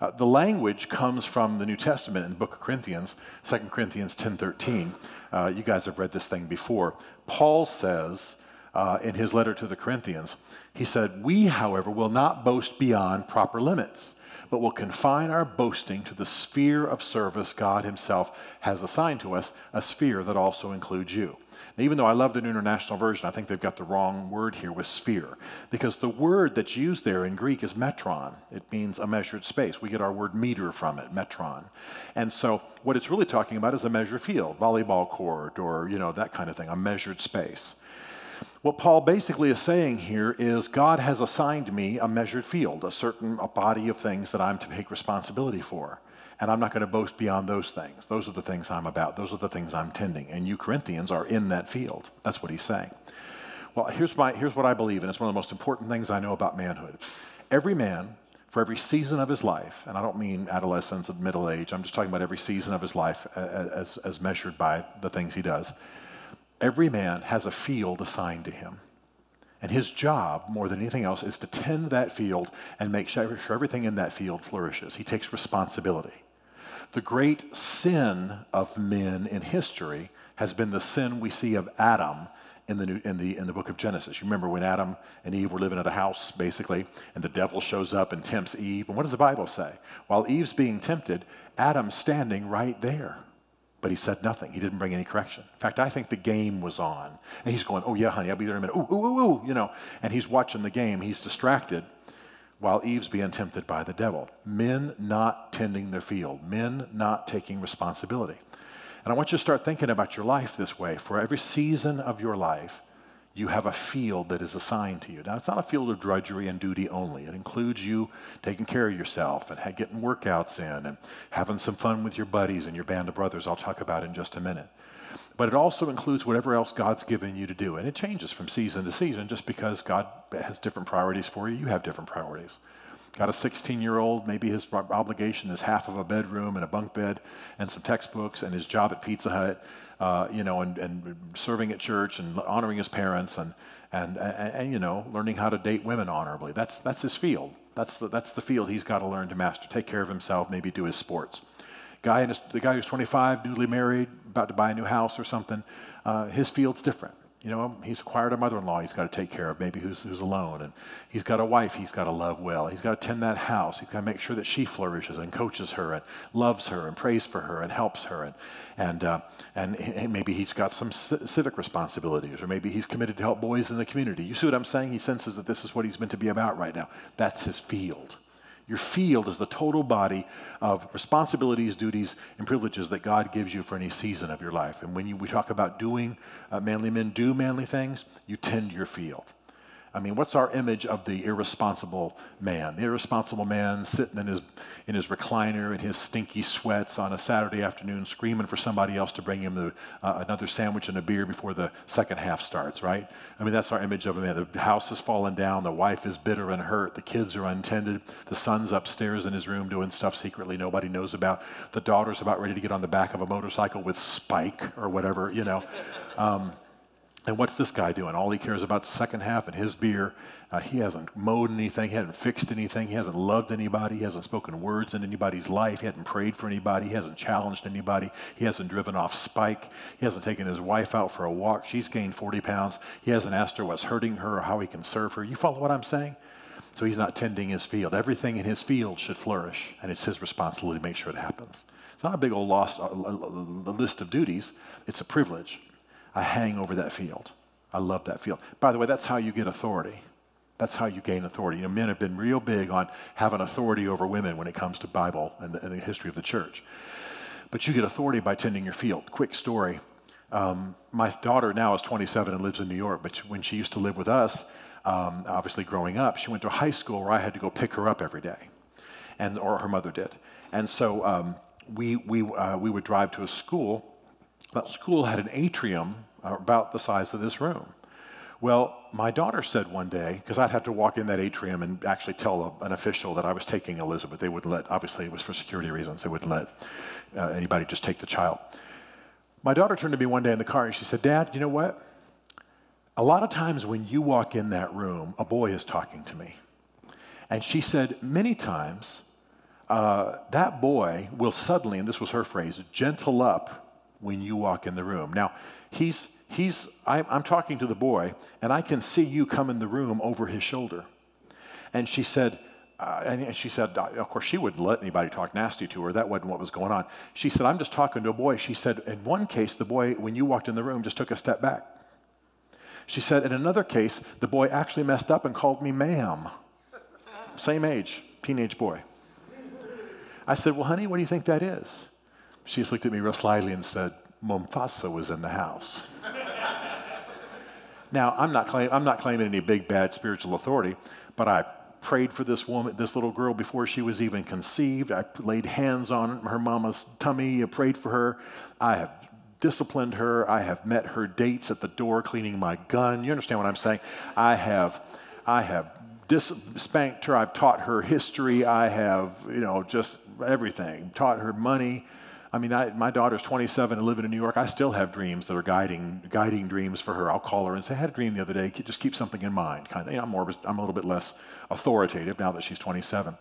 Uh, the language comes from the New Testament in the book of Corinthians, 2 Corinthians 10.13. Uh, you guys have read this thing before. Paul says uh, in his letter to the Corinthians, he said, We, however, will not boast beyond proper limits, but will confine our boasting to the sphere of service God Himself has assigned to us, a sphere that also includes you. Now, even though I love the New International Version, I think they've got the wrong word here with sphere, because the word that's used there in Greek is metron. It means a measured space. We get our word meter from it, metron. And so, what it's really talking about is a measured field, volleyball court, or you know that kind of thing, a measured space. What Paul basically is saying here is God has assigned me a measured field, a certain a body of things that I'm to take responsibility for. And I'm not going to boast beyond those things. Those are the things I'm about. Those are the things I'm tending. And you Corinthians are in that field. That's what he's saying. Well, here's, my, here's what I believe, and it's one of the most important things I know about manhood. Every man, for every season of his life, and I don't mean adolescence and middle age, I'm just talking about every season of his life as, as measured by the things he does Every man has a field assigned to him. And his job, more than anything else, is to tend that field and make sure everything in that field flourishes. He takes responsibility. The great sin of men in history has been the sin we see of Adam in the, new, in, the, in the book of Genesis. You remember when Adam and Eve were living at a house, basically, and the devil shows up and tempts Eve. And what does the Bible say? While Eve's being tempted, Adam's standing right there. But he said nothing. He didn't bring any correction. In fact, I think the game was on. And he's going, Oh, yeah, honey, I'll be there in a minute. Ooh, ooh, ooh, ooh, you know. And he's watching the game. He's distracted while Eve's being tempted by the devil. Men not tending their field, men not taking responsibility. And I want you to start thinking about your life this way. For every season of your life, you have a field that is assigned to you. Now, it's not a field of drudgery and duty only. It includes you taking care of yourself and getting workouts in and having some fun with your buddies and your band of brothers. I'll talk about in just a minute. But it also includes whatever else God's given you to do. And it changes from season to season just because God has different priorities for you. You have different priorities. Got a 16 year old, maybe his obligation is half of a bedroom and a bunk bed and some textbooks and his job at Pizza Hut uh, you know, and, and serving at church and honoring his parents and, and, and, and, you know, learning how to date women honorably. That's, that's his field. That's the, that's the field he's got to learn to master. Take care of himself, maybe do his sports. Guy his, the guy who's 25, newly married, about to buy a new house or something, uh, his field's different. You know, he's acquired a mother in law he's got to take care of, maybe who's, who's alone. And he's got a wife he's got to love well. He's got to tend that house. He's got to make sure that she flourishes and coaches her and loves her and prays for her and helps her. And, and, uh, and maybe he's got some civic responsibilities, or maybe he's committed to help boys in the community. You see what I'm saying? He senses that this is what he's meant to be about right now. That's his field. Your field is the total body of responsibilities, duties, and privileges that God gives you for any season of your life. And when you, we talk about doing, uh, manly men do manly things, you tend your field. I mean, what's our image of the irresponsible man? The irresponsible man sitting in his, in his recliner in his stinky sweats on a Saturday afternoon, screaming for somebody else to bring him the, uh, another sandwich and a beer before the second half starts, right? I mean, that's our image of a man. The house has fallen down, the wife is bitter and hurt, the kids are untended, the son's upstairs in his room doing stuff secretly nobody knows about, the daughter's about ready to get on the back of a motorcycle with Spike or whatever, you know. Um, and what's this guy doing? All he cares about is the second half and his beer. Uh, he hasn't mowed anything. He hasn't fixed anything. He hasn't loved anybody. He hasn't spoken words in anybody's life. He hasn't prayed for anybody. He hasn't challenged anybody. He hasn't driven off Spike. He hasn't taken his wife out for a walk. She's gained 40 pounds. He hasn't asked her what's hurting her or how he can serve her. You follow what I'm saying? So he's not tending his field. Everything in his field should flourish, and it's his responsibility to make sure it happens. It's not a big old lost uh, list of duties, it's a privilege. I hang over that field. I love that field. By the way, that's how you get authority. That's how you gain authority. You know, men have been real big on having authority over women when it comes to Bible and the, and the history of the church. But you get authority by tending your field. Quick story. Um, my daughter now is 27 and lives in New York, but when she used to live with us, um, obviously growing up, she went to a high school where I had to go pick her up every day, and or her mother did. And so um, we, we, uh, we would drive to a school that school had an atrium about the size of this room. Well, my daughter said one day, because I'd have to walk in that atrium and actually tell a, an official that I was taking Elizabeth. They wouldn't let, obviously, it was for security reasons, they wouldn't let uh, anybody just take the child. My daughter turned to me one day in the car and she said, Dad, you know what? A lot of times when you walk in that room, a boy is talking to me. And she said, many times, uh, that boy will suddenly, and this was her phrase, gentle up when you walk in the room. Now, he's, he's, I, I'm talking to the boy, and I can see you come in the room over his shoulder. And she said, uh, and she said, of course, she wouldn't let anybody talk nasty to her. That wasn't what was going on. She said, I'm just talking to a boy. She said, in one case, the boy, when you walked in the room, just took a step back. She said, in another case, the boy actually messed up and called me ma'am. Same age, teenage boy. I said, Well, honey, what do you think that is? She just looked at me real slyly and said, Mufasa was in the house. now, I'm not, claim, I'm not claiming any big, bad spiritual authority, but I prayed for this woman, this little girl before she was even conceived. I laid hands on her mama's tummy, I prayed for her. I have disciplined her. I have met her dates at the door cleaning my gun. You understand what I'm saying? I have, I have dis- spanked her. I've taught her history. I have, you know, just everything. Taught her money. I mean, I, my daughter's 27 and living in New York. I still have dreams that are guiding, guiding dreams for her. I'll call her and say, I had a dream the other day. Just keep something in mind. Kind of, you know, I'm, more, I'm a little bit less authoritative now that she's 27.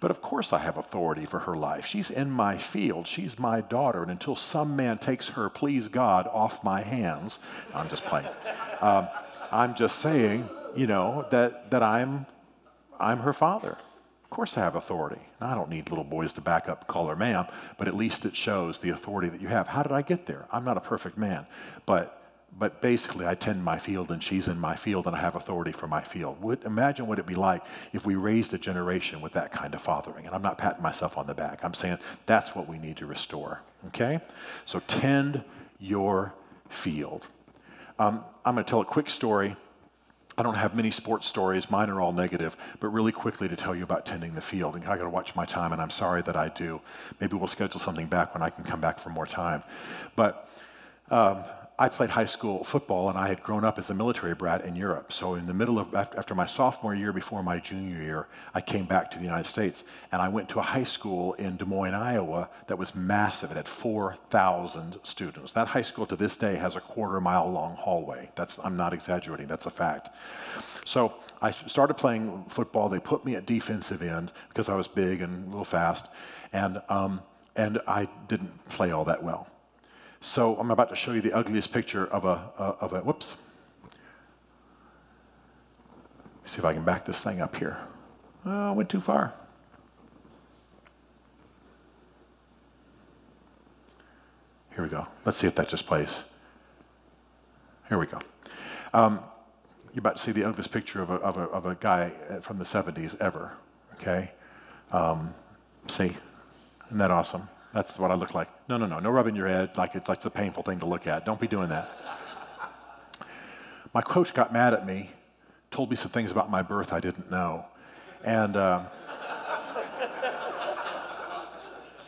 But of course, I have authority for her life. She's in my field. She's my daughter. And until some man takes her, please God, off my hands, I'm just playing. Um, I'm just saying, you know, that, that I'm, I'm her father. Of course, I have authority. I don't need little boys to back up, call her ma'am, but at least it shows the authority that you have. How did I get there? I'm not a perfect man, but but basically, I tend my field, and she's in my field, and I have authority for my field. Would, imagine what it'd be like if we raised a generation with that kind of fathering. And I'm not patting myself on the back. I'm saying that's what we need to restore. Okay, so tend your field. Um, I'm going to tell a quick story I don't have many sports stories. Mine are all negative, but really quickly to tell you about tending the field. And I got to watch my time, and I'm sorry that I do. Maybe we'll schedule something back when I can come back for more time. But um, I played high school football, and I had grown up as a military brat in Europe. So, in the middle of, after my sophomore year, before my junior year, I came back to the United States, and I went to a high school in Des Moines, Iowa, that was massive. It had 4,000 students. That high school to this day has a quarter mile long hallway. That's, I'm not exaggerating, that's a fact. So, I started playing football. They put me at defensive end because I was big and a little fast, and, um, and I didn't play all that well. So I'm about to show you the ugliest picture of a, uh, of a whoops. See if I can back this thing up here. Oh, I went too far. Here we go. Let's see if that just plays. Here we go. Um, you're about to see the ugliest picture of a, of a, of a guy from the 70s ever. Okay? Um, see? Isn't that awesome? That's what I look like. No, no, no. No rubbing your head like it's like it's a painful thing to look at. Don't be doing that. My coach got mad at me, told me some things about my birth I didn't know. And, uh,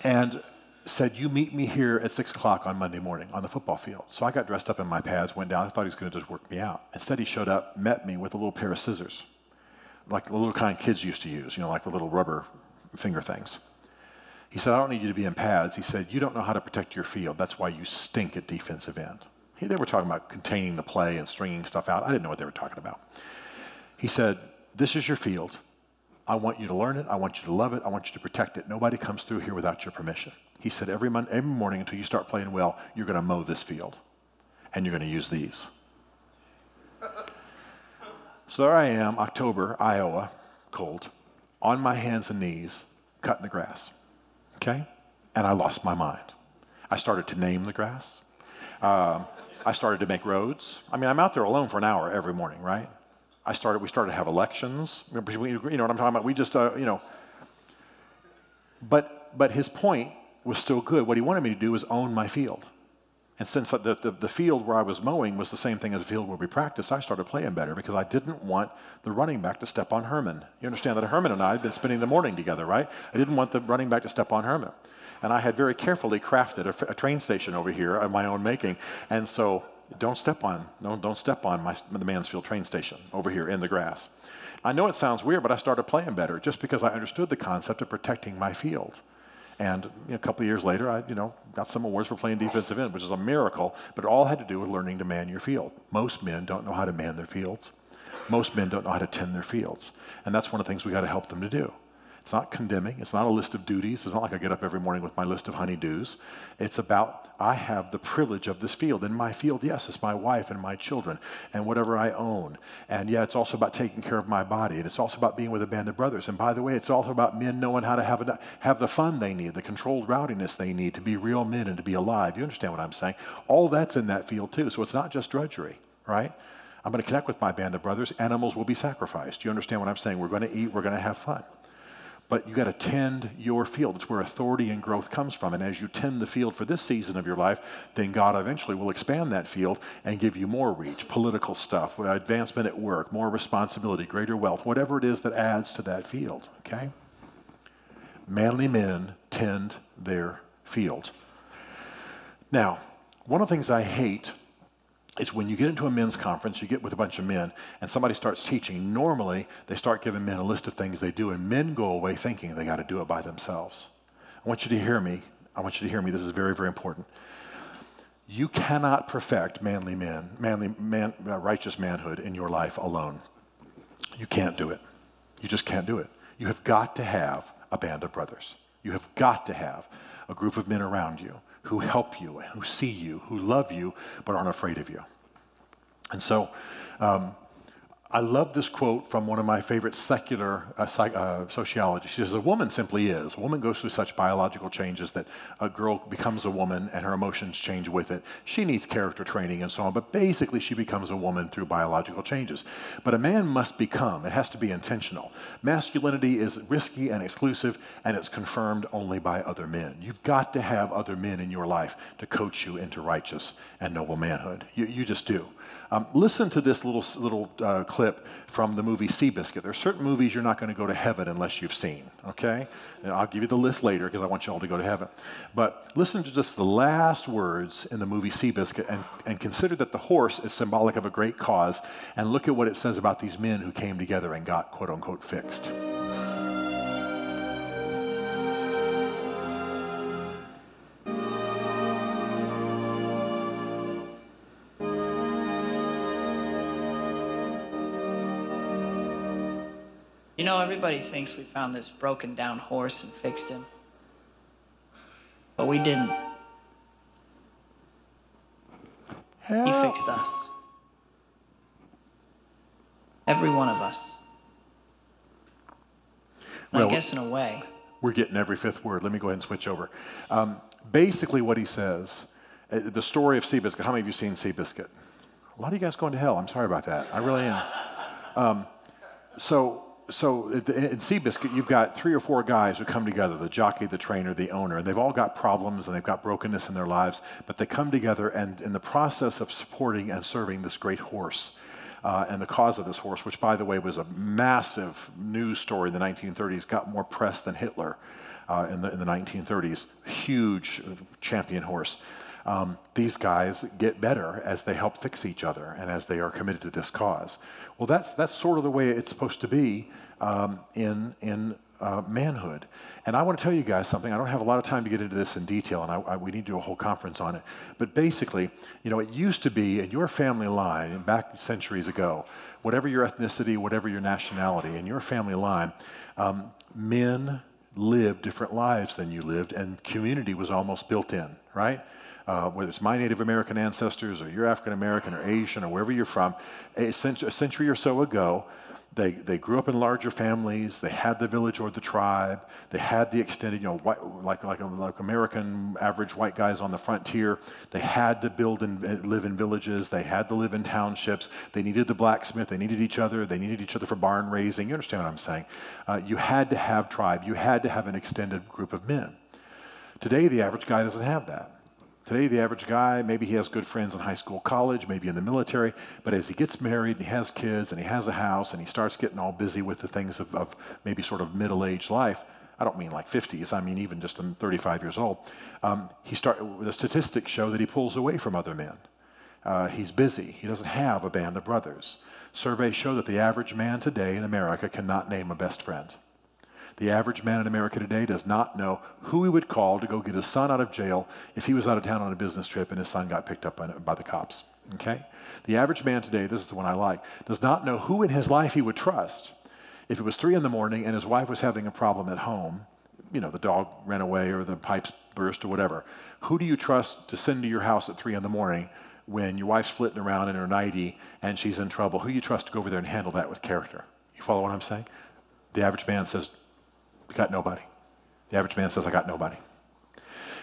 and said, You meet me here at six o'clock on Monday morning on the football field. So I got dressed up in my pads, went down. I thought he was going to just work me out. Instead, he showed up, met me with a little pair of scissors, like the little kind kids used to use, you know, like the little rubber finger things. He said, I don't need you to be in pads. He said, You don't know how to protect your field. That's why you stink at defensive end. He, they were talking about containing the play and stringing stuff out. I didn't know what they were talking about. He said, This is your field. I want you to learn it. I want you to love it. I want you to protect it. Nobody comes through here without your permission. He said, Every, mon- every morning until you start playing well, you're going to mow this field and you're going to use these. So there I am, October, Iowa, cold, on my hands and knees, cutting the grass. Okay? And I lost my mind. I started to name the grass. Um, I started to make roads. I mean, I'm out there alone for an hour every morning, right? I started. We started to have elections. You know what I'm talking about? We just, uh, you know. But but his point was still good. What he wanted me to do was own my field. And since the, the, the, field where I was mowing was the same thing as the field where we practiced, I started playing better because I didn't want the running back to step on Herman. You understand that Herman and I had been spending the morning together, right? I didn't want the running back to step on Herman. And I had very carefully crafted a, a train station over here of my own making. And so don't step on, no, don't step on my, the Mansfield train station over here in the grass. I know it sounds weird, but I started playing better just because I understood the concept of protecting my field. And you know, a couple of years later, I you know, got some awards for playing defensive end, which is a miracle, but it all had to do with learning to man your field. Most men don't know how to man their fields. Most men don't know how to tend their fields. And that's one of the things we got to help them to do. It's not condemning. It's not a list of duties. It's not like I get up every morning with my list of honeydews. It's about I have the privilege of this field. And my field, yes, it's my wife and my children and whatever I own. And yeah, it's also about taking care of my body. And it's also about being with a band of brothers. And by the way, it's also about men knowing how to have, a, have the fun they need, the controlled rowdiness they need to be real men and to be alive. You understand what I'm saying? All that's in that field too. So it's not just drudgery, right? I'm going to connect with my band of brothers. Animals will be sacrificed. You understand what I'm saying? We're going to eat, we're going to have fun but you got to tend your field. It's where authority and growth comes from. And as you tend the field for this season of your life, then God eventually will expand that field and give you more reach, political stuff, advancement at work, more responsibility, greater wealth, whatever it is that adds to that field, okay? Manly men tend their field. Now, one of the things I hate is when you get into a men's conference, you get with a bunch of men, and somebody starts teaching. Normally, they start giving men a list of things they do, and men go away thinking they got to do it by themselves. I want you to hear me. I want you to hear me. This is very, very important. You cannot perfect manly men, manly man, uh, righteous manhood in your life alone. You can't do it. You just can't do it. You have got to have a band of brothers. You have got to have a group of men around you who help you, who see you, who love you, but aren't afraid of you. And so, um, I love this quote from one of my favorite secular uh, psych, uh, sociologists. She says, A woman simply is. A woman goes through such biological changes that a girl becomes a woman and her emotions change with it. She needs character training and so on, but basically she becomes a woman through biological changes. But a man must become, it has to be intentional. Masculinity is risky and exclusive, and it's confirmed only by other men. You've got to have other men in your life to coach you into righteous and noble manhood. You, you just do. Um, listen to this little, little uh, clip from the movie Seabiscuit. There are certain movies you're not going to go to heaven unless you've seen, okay? And I'll give you the list later because I want you all to go to heaven. But listen to just the last words in the movie Seabiscuit and, and consider that the horse is symbolic of a great cause and look at what it says about these men who came together and got quote unquote fixed. You know, everybody thinks we found this broken down horse and fixed him. But we didn't. He fixed us. Every one of us. Well- I guess in a way, We're getting every fifth word. Let me go ahead and switch over. Um, basically, what he says, uh, the story of Seabiscuit. How many of you seen Seabiscuit? A lot of you guys going to hell. I'm sorry about that. I really am. Um, so, so in Seabiscuit, you've got three or four guys who come together: the jockey, the trainer, the owner. And they've all got problems and they've got brokenness in their lives, but they come together and, in the process of supporting and serving this great horse. Uh, and the cause of this horse, which by the way was a massive news story in the 1930s, got more press than Hitler uh, in, the, in the 1930s. Huge uh, champion horse. Um, these guys get better as they help fix each other and as they are committed to this cause. Well, that's, that's sort of the way it's supposed to be um, in, in uh, manhood. And I want to tell you guys something. I don't have a lot of time to get into this in detail, and I, I, we need to do a whole conference on it. But basically, you know, it used to be in your family line, back centuries ago, whatever your ethnicity, whatever your nationality, in your family line, um, men lived different lives than you lived, and community was almost built in, right? Uh, whether it's my Native American ancestors or you're African American or Asian or wherever you're from, a century, a century or so ago, they, they grew up in larger families. They had the village or the tribe. They had the extended, you know, white, like, like, like American average white guys on the frontier. They had to build and live in villages. They had to live in townships. They needed the blacksmith. They needed each other. They needed each other for barn raising. You understand what I'm saying? Uh, you had to have tribe. You had to have an extended group of men. Today, the average guy doesn't have that. Today, the average guy, maybe he has good friends in high school, college, maybe in the military, but as he gets married and he has kids and he has a house and he starts getting all busy with the things of, of maybe sort of middle aged life, I don't mean like 50s, I mean even just in 35 years old, um, he start, the statistics show that he pulls away from other men. Uh, he's busy. He doesn't have a band of brothers. Surveys show that the average man today in America cannot name a best friend. The average man in America today does not know who he would call to go get his son out of jail if he was out of town on a business trip and his son got picked up by, the cops. Okay? The average man today, this is the one I like, does not know who in his life he would trust. If it was three in the morning and his wife was having a problem at home, you know, the dog ran away or the pipes burst or whatever, who do you trust to send to your house at three in the morning when your wife's flitting around in her nightie and she's in trouble? Who do you trust to go over there and handle that with character? You follow what I'm saying? The average man says, got nobody. The average man says, I got nobody.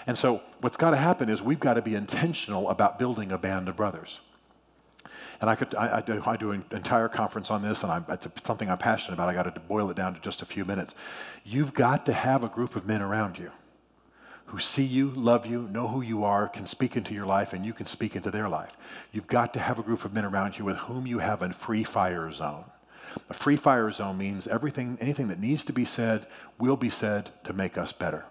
And so, what's got to happen is we've got to be intentional about building a band of brothers. And I could, I, I, do, I do an entire conference on this, and I, it's something I'm passionate about. I got to boil it down to just a few minutes. You've got to have a group of men around you who see you, love you, know who you are, can speak into your life, and you can speak into their life. You've got to have a group of men around you with whom you have a free fire zone. A free fire zone means everything, anything that needs to be said will be said to make us better.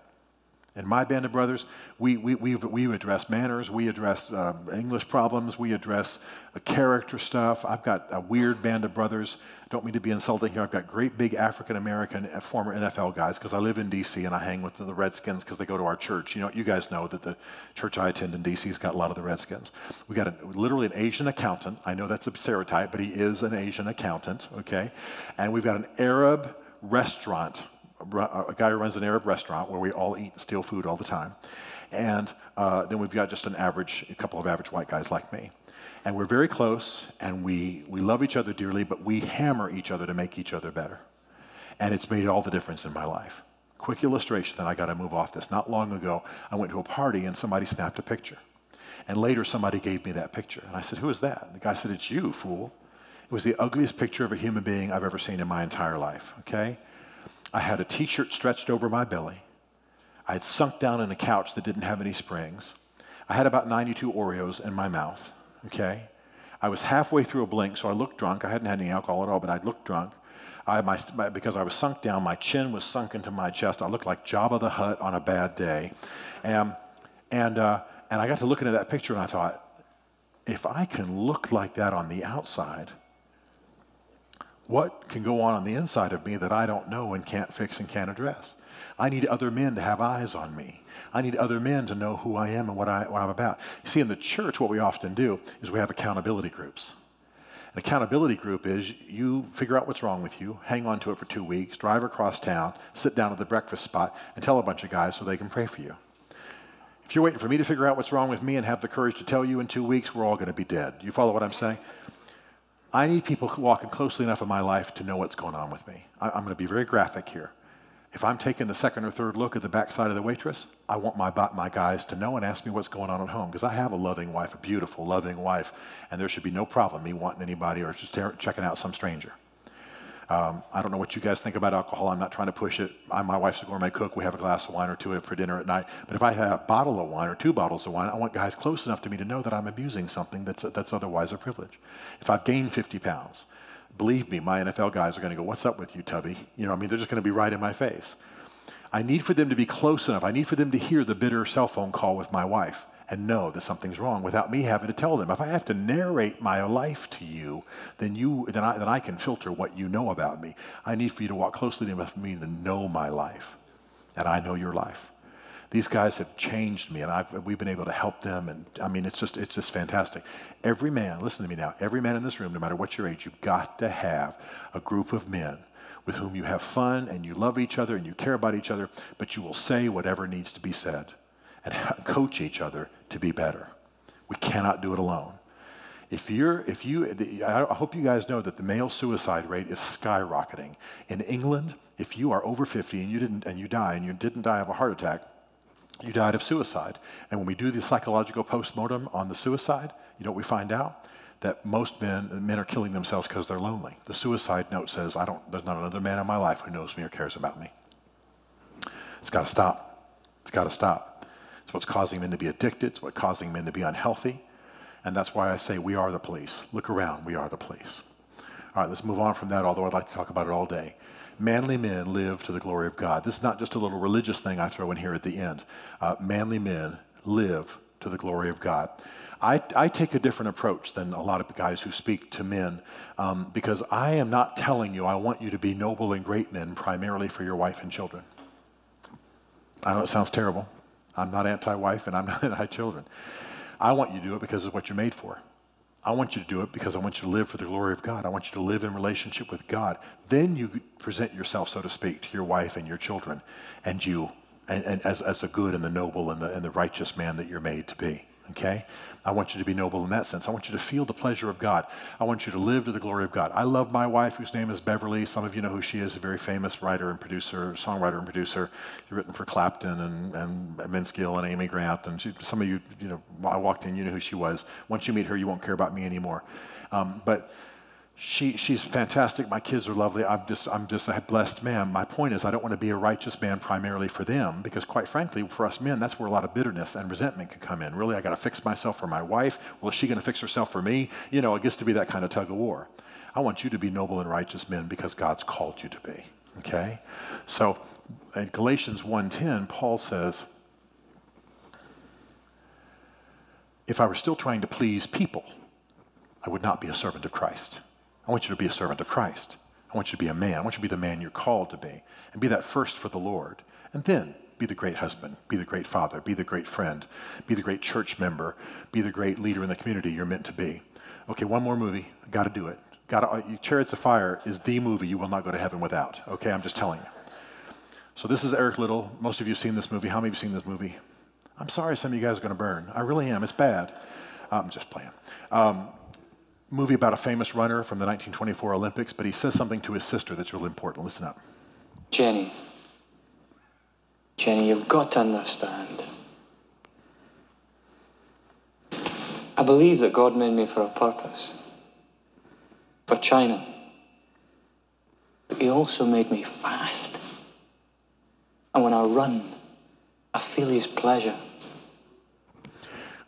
In my band of brothers, we, we, we, we address manners, we address uh, English problems, we address uh, character stuff. I've got a weird band of brothers. Don't mean to be insulting here. I've got great big African American uh, former NFL guys because I live in D.C. and I hang with the Redskins because they go to our church. You know, you guys know that the church I attend in D.C.'s got a lot of the Redskins. We got a, literally an Asian accountant. I know that's a stereotype, but he is an Asian accountant, okay? And we've got an Arab restaurant a guy who runs an Arab restaurant where we all eat and steal food all the time. And uh, then we've got just an average, a couple of average white guys like me. And we're very close and we, we love each other dearly, but we hammer each other to make each other better. And it's made all the difference in my life. Quick illustration, then I got to move off this. Not long ago, I went to a party and somebody snapped a picture. And later, somebody gave me that picture. And I said, Who is that? And the guy said, It's you, fool. It was the ugliest picture of a human being I've ever seen in my entire life, okay? I had a t shirt stretched over my belly. I had sunk down in a couch that didn't have any springs. I had about 92 Oreos in my mouth, okay? I was halfway through a blink, so I looked drunk. I hadn't had any alcohol at all, but I looked drunk. I, my, because I was sunk down, my chin was sunk into my chest. I looked like Jabba the Hutt on a bad day. And, and, uh, and I got to looking at that picture and I thought, if I can look like that on the outside, what can go on on the inside of me that I don't know and can't fix and can't address? I need other men to have eyes on me. I need other men to know who I am and what, I, what I'm about. You see, in the church, what we often do is we have accountability groups. An accountability group is you figure out what's wrong with you, hang on to it for two weeks, drive across town, sit down at the breakfast spot, and tell a bunch of guys so they can pray for you. If you're waiting for me to figure out what's wrong with me and have the courage to tell you in two weeks, we're all going to be dead. You follow what I'm saying? I need people walking closely enough in my life to know what's going on with me. I, am going to be very graphic here. If I'm taking the second or third look at the backside of the waitress, I want my, my guys to know and ask me what's going on at home because I have a loving wife, a beautiful, loving wife, and there should be no problem me wanting anybody or just checking out some stranger. Um, I don't know what you guys think about alcohol. I'm not trying to push it. I, my wife's a gourmet cook. We have a glass of wine or two for dinner at night. But if I have a bottle of wine or two bottles of wine, I want guys close enough to me to know that I'm abusing something that's, that's otherwise a privilege. If I've gained 50 pounds, believe me, my NFL guys are going to go, What's up with you, Tubby? You know, I mean, they're just going to be right in my face. I need for them to be close enough. I need for them to hear the bitter cell phone call with my wife and know that something's wrong without me having to tell them. If I have to narrate my life to you, then you then I, then I can filter what you know about me. I need for you to walk closely enough with me to know my life, and I know your life. These guys have changed me, and I've, we've been able to help them. And I mean, it's just it's just fantastic. Every man, listen to me now. Every man in this room, no matter what your age, you've got to have a group of men with whom you have fun and you love each other and you care about each other, but you will say whatever needs to be said and coach each other to be better. We cannot do it alone. If you're, if you, I hope you guys know that the male suicide rate is skyrocketing. In England, if you are over 50 and you didn't, and you die and you didn't die of a heart attack, you died of suicide. And when we do the psychological postmortem on the suicide, you know what we find out? That most men, men are killing themselves because they're lonely. The suicide note says, I don't, there's not another man in my life who knows me or cares about me. It's got to stop. It's got to stop. It's what's causing men to be addicted. It's what's causing men to be unhealthy. And that's why I say we are the police. Look around, we are the police. All right, let's move on from that, although I'd like to talk about it all day. Manly men live to the glory of God. This is not just a little religious thing I throw in here at the end. Uh, manly men live to the glory of God. I, I, take a different approach than a lot of guys who speak to men um, because I am not telling you I want you to be noble and great men primarily for your wife and children. I know it sounds terrible. I'm not anti wife and I'm not anti children. I want you to do it because it's what you're made for. I want you to do it because I want you to live for the glory of God. I want you to live in relationship with God. Then you present yourself, so to speak, to your wife and your children, and you, and, and as, as the good and the noble and the, and the righteous man that you're made to be. Okay? I want you to be noble in that sense. I want you to feel the pleasure of God. I want you to live to the glory of God. I love my wife, whose name is Beverly. Some of you know who she is, a very famous writer and producer, songwriter and producer. She's written for Clapton and, and Vince Gill and Amy Grant. And she, some of you, you know, I walked in, you knew who she was. Once you meet her, you won't care about me anymore. Um, but she, she's fantastic. My kids are lovely. I'm just, I'm just a blessed man. My point is, I don't want to be a righteous man primarily for them because, quite frankly, for us men, that's where a lot of bitterness and resentment can come in. Really, I got to fix myself for my wife. Well, is she going to fix herself for me? You know, it gets to be that kind of tug of war. I want you to be noble and righteous men because God's called you to be. Okay? So, in Galatians 1:10, Paul says, "If I were still trying to please people, I would not be a servant of Christ." I want you to be a servant of Christ. I want you to be a man. I want you to be the man you're called to be. And be that first for the Lord. And then be the great husband, be the great father, be the great friend, be the great church member, be the great leader in the community you're meant to be. Okay, one more movie. Got to do it. Got to, uh, Chariots of Fire is the movie you will not go to heaven without. Okay, I'm just telling you. So this is Eric Liddell. Most of you have seen this movie. How many of you have seen this movie? I'm sorry some of you guys are going to burn. I really am. It's bad. I'm just playing. Um, movie about a famous runner from the 1924 Olympics, but he says something to his sister that's really important. Listen up. Jenny. Jenny, you've got to understand. I believe that God made me for a purpose. For China. But He also made me fast. And when I run, I feel His pleasure.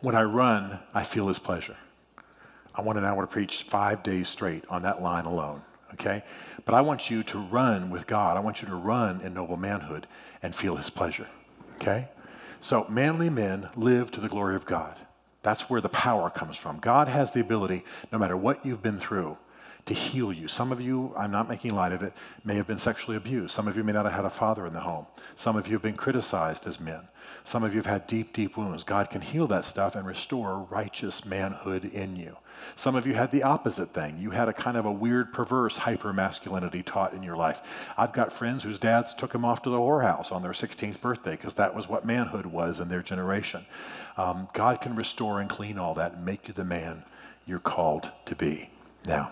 When I run, I feel His pleasure. I want an hour to preach five days straight on that line alone, okay? But I want you to run with God. I want you to run in noble manhood and feel his pleasure, okay? So, manly men live to the glory of God. That's where the power comes from. God has the ability, no matter what you've been through, to heal you. Some of you, I'm not making light of it, may have been sexually abused. Some of you may not have had a father in the home. Some of you have been criticized as men. Some of you have had deep, deep wounds. God can heal that stuff and restore righteous manhood in you. Some of you had the opposite thing. You had a kind of a weird, perverse hyper masculinity taught in your life. I've got friends whose dads took them off to the whorehouse on their 16th birthday because that was what manhood was in their generation. Um, God can restore and clean all that and make you the man you're called to be. Now,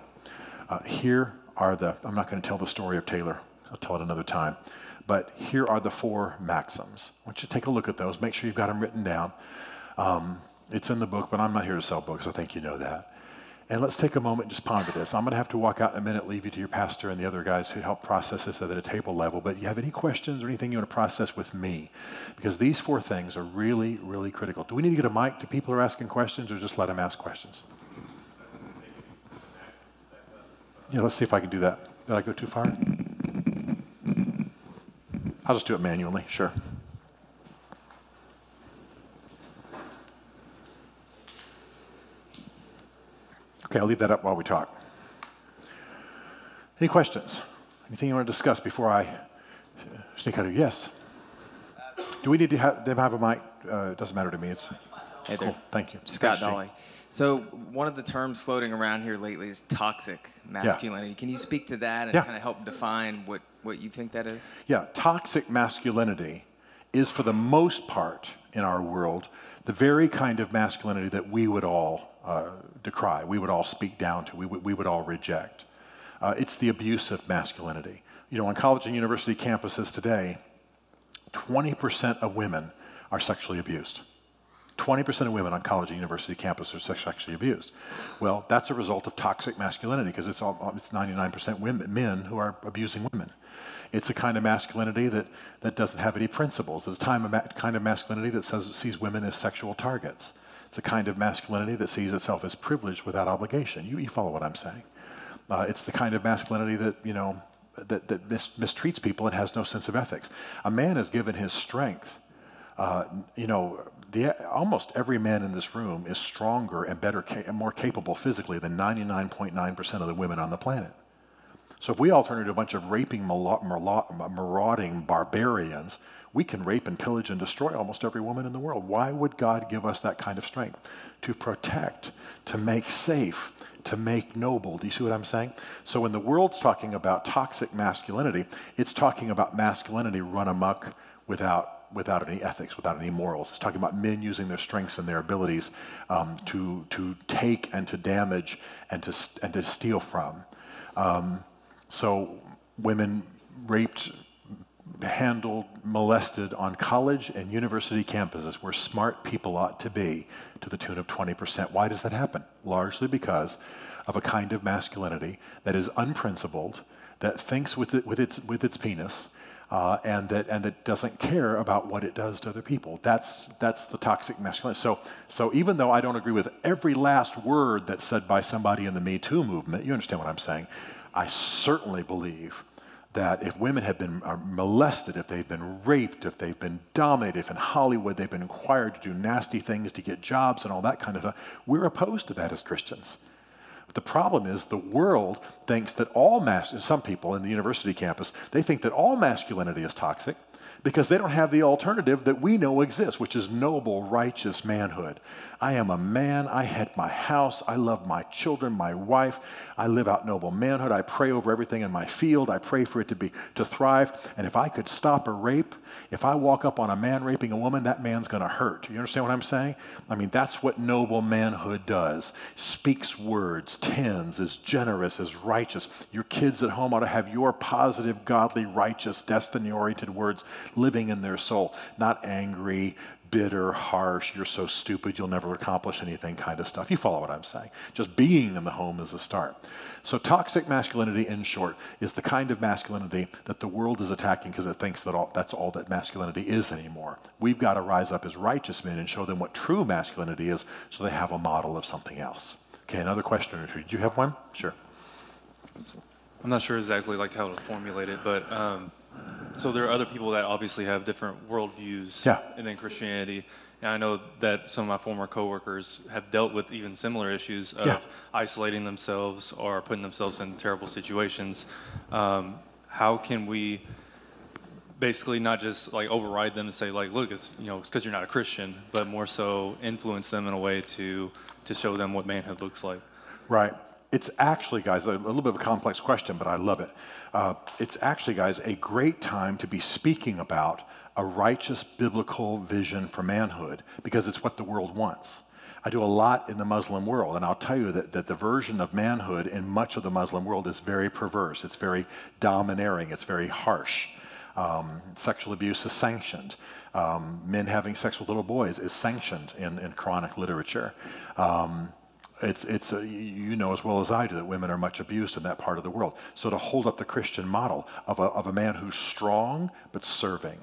uh, here are the, I'm not going to tell the story of Taylor, I'll tell it another time. But here are the four maxims. I want you to take a look at those. Make sure you've got them written down. Um, it's in the book, but I'm not here to sell books. I think you know that. And let's take a moment and just ponder this. I'm going to have to walk out in a minute, leave you to your pastor and the other guys who help process this at a table level. But you have any questions or anything you want to process with me? Because these four things are really, really critical. Do we need to get a mic to people who are asking questions or just let them ask questions? Yeah, let's see if I can do that. Did I go too far? I'll just do it manually, sure. Okay, I'll leave that up while we talk. Any questions? Anything you want to discuss before I sneak out of Yes. Do we need to have them have a mic? Uh, it doesn't matter to me. It's Hey cool. Thank you. Scott Dolly. So one of the terms floating around here lately is toxic masculinity. Can you speak to that and Yeah. kind of help define what, what you think that is? Yeah, toxic masculinity is for the most part in our world the very kind of masculinity that we would all uh, decry, we would all speak down to, we would, we would all reject. Uh, it's the abuse of masculinity. You know, on college and university campuses today, 20% of women are sexually abused. 20% of women on college and university campuses are sexually abused. Well, that's a result of toxic masculinity because it's, all, it's 99% women, men who are abusing women. It's a kind of masculinity that, that doesn't have any principles. It's a time of kind of masculinity that says, sees women as sexual targets. It's a kind of masculinity that sees itself as privileged without obligation. You, you follow what I'm saying. Uh, it's the kind of masculinity that, you know, that, that mis- mistreats people and has no sense of ethics. A man is given his strength uh, you know, the, almost every man in this room is stronger and better and more capable physically than 99.9% of the women on the planet. So if we all turn into a bunch of raping, marauding barbarians, we can rape and pillage and destroy almost every woman in the world. Why would God give us that kind of strength? To protect, to make safe, to make noble. Do you see what I'm saying? So when the world's talking about toxic masculinity, it's talking about masculinity run amok without without any ethics, without any morals. It's talking about men using their strengths and their abilities um, to, to take and to damage and to, and to steal from. Um, so women raped, handled, molested on college and university campuses where smart people ought to be to the tune of 20%. Why does that happen? Largely because of a kind of masculinity that is unprincipled, that thinks with, it, with, its, with its penis, uh, and that and that doesn't care about what it does to other people. That's that's the toxic masculinity. So so even though I don't agree with every last word that's said by somebody in the Me Too movement, you understand what I'm saying. I certainly believe that if women have been uh, molested, if they've been raped, if they've been dominated, if in Hollywood they've been required to do nasty things to get jobs and all that kind of stuff, we're opposed to that as Christians. But the problem is the world thinks that all mas- some people in the university campus, they think that all masculinity is toxic because they don't have the alternative that we know exists, which is noble, righteous manhood. I am a man. I had my house. I love my children, my wife. I live out noble manhood. I pray over everything in my field. I pray for it to be to thrive. And if I could stop a rape, if I walk up on a man raping a woman, that man's going to hurt. You understand what I'm saying? I mean, that's what noble manhood does. Speaks words, tends, is generous, is righteous. Your kids at home ought to have your positive, godly, righteous, destiny-oriented words living in their soul, not angry, bitter, harsh, you're so stupid, you'll never accomplish anything kind of stuff. You follow what I'm saying. Just being in the home is a start. So, toxic masculinity, in short, is the kind of masculinity that the world is attacking because it thinks that all, that's all that masculinity is anymore. We've got to rise up as righteous men and show them what true masculinity is so they have a model of something else. Okay, another question or two. Did you have one? Sure. I'm not sure exactly like how to formulate it, but um, so there are other people that obviously have different worldviews Yeah. in Christianity. And I know that some of my former coworkers have dealt with even similar issues of Yeah. isolating themselves or putting themselves in terrible situations. Um, how can we basically not just like override them and say like, look, it's you know it's because you're not a Christian, but more so influence them in a way to to show them what manhood looks like. Right. It's actually, guys, a little bit of a complex question, but I love it. Uh, it's actually, guys, a great time to be speaking about a righteous biblical vision for manhood because it's what the world wants. I do a lot in the Muslim world, and I'll tell you that, that the version of manhood in much of the Muslim world is very perverse. It's very domineering. It's very harsh. Um, sexual abuse is sanctioned. Um, men having sex with little boys is sanctioned in, in Quranic literature. Um, it's, it's uh, you know as well as I do that women are much abused in that part of the world. So to hold up the Christian model of a, of a man who's strong but serving,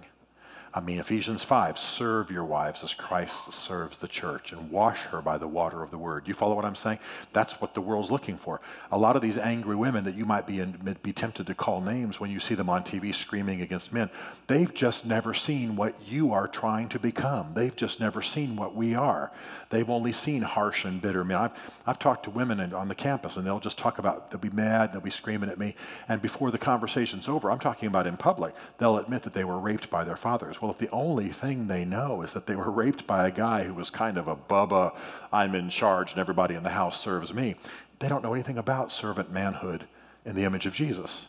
I mean, Ephesians 5, serve your wives as Christ serves the church and wash her by the water of the word. You follow what I'm saying? That's what the world's looking for. A lot of these angry women that you might be, in, be tempted to call names when you see them on TV screaming against men, they've just never seen what you are trying to become. They've just never seen what we are. They've only seen harsh and bitter men. I've, I've talked to women on the campus and they'll just talk about, they'll be mad, they'll be screaming at me. And before the conversation's over, I'm talking about in public, they'll admit that they were raped by their fathers. Well, if the only thing they know is that they were raped by a guy who was kind of a bubba, I'm in charge and everybody in the house serves me, they don't know anything about servant manhood in the image of Jesus.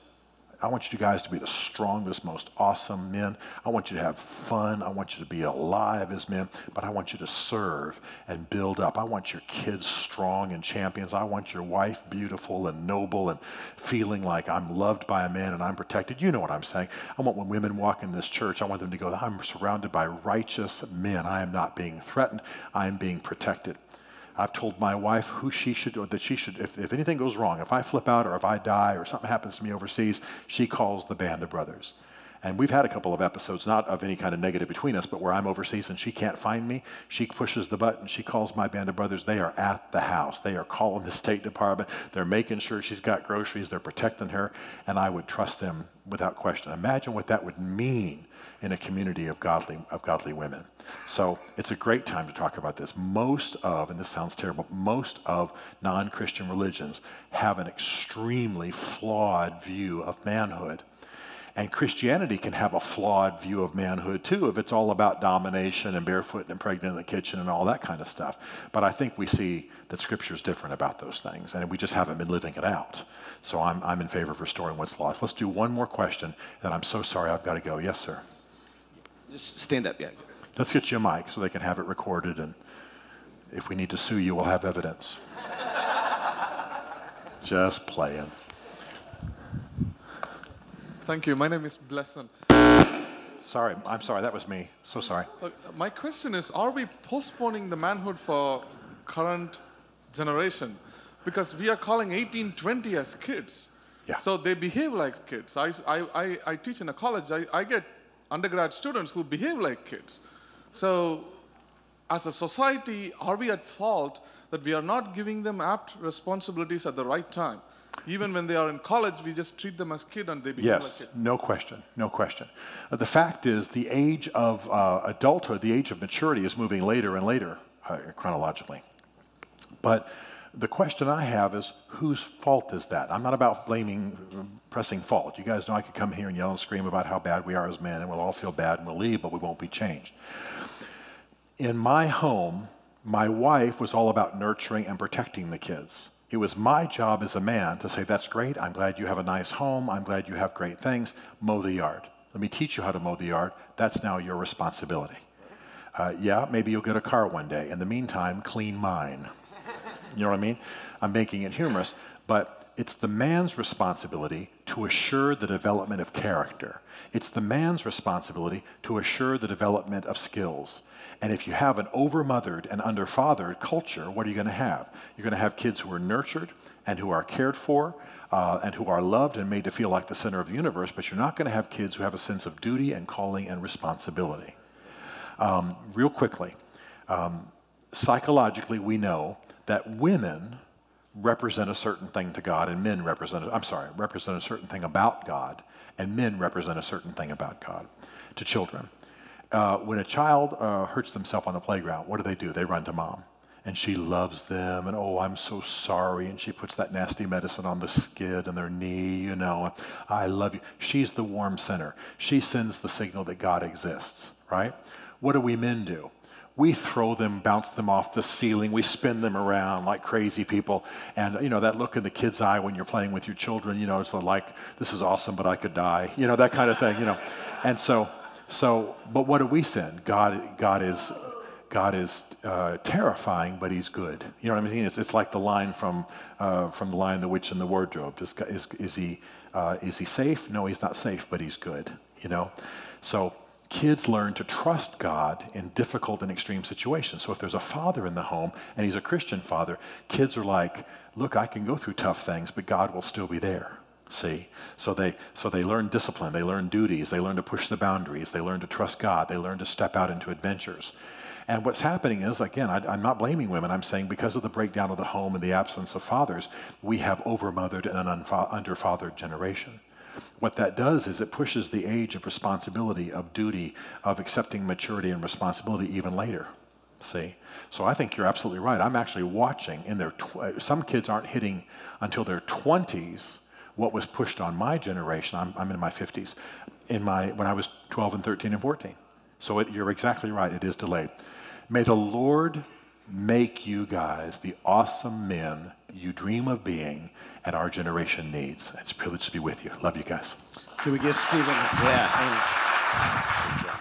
I want you guys to be the strongest, most awesome men. I want you to have fun. I want you to be alive as men, but I want you to serve and build up. I want your kids strong and champions. I want your wife beautiful and noble and feeling like I'm loved by a man and I'm protected. You know what I'm saying. I want when women walk in this church, I want them to go, I'm surrounded by righteous men. I am not being threatened, I am being protected. I've told my wife who she should, or that she should, if, if anything goes wrong, if I flip out or if I die or something happens to me overseas, she calls the band of brothers. And we've had a couple of episodes, not of any kind of negative between us, but where I'm overseas and she can't find me. She pushes the button. She calls my band of brothers. They are at the house. They are calling the State Department. They're making sure she's got groceries. They're protecting her. And I would trust them without question. Imagine what that would mean in a community of godly, of godly women. So it's a great time to talk about this. Most of, and this sounds terrible, most of non Christian religions have an extremely flawed view of manhood. And Christianity can have a flawed view of manhood too, if it's all about domination and barefoot and pregnant in the kitchen and all that kind of stuff. But I think we see that Scripture is different about those things, and we just haven't been living it out. So I'm, I'm in favor of restoring what's lost. Let's do one more question, and I'm so sorry I've got to go. Yes, sir. Just stand up, yeah. Let's get you a mic so they can have it recorded, and if we need to sue you, we'll have evidence. just playing. Thank you. My name is Blesson. Sorry, I'm sorry. That was me. So sorry. Look, my question is Are we postponing the manhood for current generation? Because we are calling 1820 as kids. Yeah. So they behave like kids. I, I, I, I teach in a college, I, I get undergrad students who behave like kids. So, as a society, are we at fault that we are not giving them apt responsibilities at the right time? Even when they are in college, we just treat them as kids and they behave yes, like kids. no question, no question. Uh, the fact is, the age of uh, adulthood, the age of maturity, is moving later and later uh, chronologically. But the question I have is, whose fault is that? I'm not about blaming, pressing fault. You guys know I could come here and yell and scream about how bad we are as men, and we'll all feel bad and we'll leave, but we won't be changed. In my home, my wife was all about nurturing and protecting the kids. It was my job as a man to say, That's great. I'm glad you have a nice home. I'm glad you have great things. Mow the yard. Let me teach you how to mow the yard. That's now your responsibility. Uh, yeah, maybe you'll get a car one day. In the meantime, clean mine. You know what I mean? I'm making it humorous, but it's the man's responsibility to assure the development of character. It's the man's responsibility to assure the development of skills. And if you have an overmothered and underfathered culture, what are you going to have? You're going to have kids who are nurtured and who are cared for uh, and who are loved and made to feel like the center of the universe, but you're not going to have kids who have a sense of duty and calling and responsibility. Um, real quickly, um, psychologically, we know that women represent a certain thing to God and men represent, I'm sorry, represent a certain thing about God and men represent a certain thing about God to children. Uh, when a child uh, hurts themselves on the playground, what do they do? They run to mom. And she loves them, and oh, I'm so sorry. And she puts that nasty medicine on the skid and their knee, you know. I love you. She's the warm center. She sends the signal that God exists, right? What do we men do? we throw them, bounce them off the ceiling, we spin them around like crazy people. And, you know, that look in the kid's eye when you're playing with your children, you know, it's like, this is awesome, but I could die, you know, that kind of thing, you know. And so, so, but what do we send? God, God is, God is uh, terrifying, but he's good. You know what I mean? It's, it's like the line from, uh, from the Lion, The Witch in the Wardrobe. Is, is, is, he, uh, is he safe? No, he's not safe, but he's good, you know? So kids learn to trust God in difficult and extreme situations. So if there's a father in the home and he's a Christian father, kids are like, look, I can go through tough things, but God will still be there. See? So they so they learn discipline, they learn duties, they learn to push the boundaries, they learn to trust God, they learn to step out into adventures. And what's happening is, again, I, am not blaming women. I'm saying because of the breakdown of the home and the absence of fathers, we have overmothered and an underfathered generation. What that does is it pushes the age of responsibility, of duty, of accepting maturity and responsibility even later. See? So I think you're absolutely right. I'm actually watching in their, tw- some kids aren't hitting until their 20s what was pushed on my generation. I'm, I'm in my 50s, in my, when I was 12 and 13 and 14. So it, you're exactly right. It is delayed. May the Lord make you guys the awesome men you dream of being and our generation needs. It's a privilege to be with you. Love you guys. Can we give Stephen? Yeah.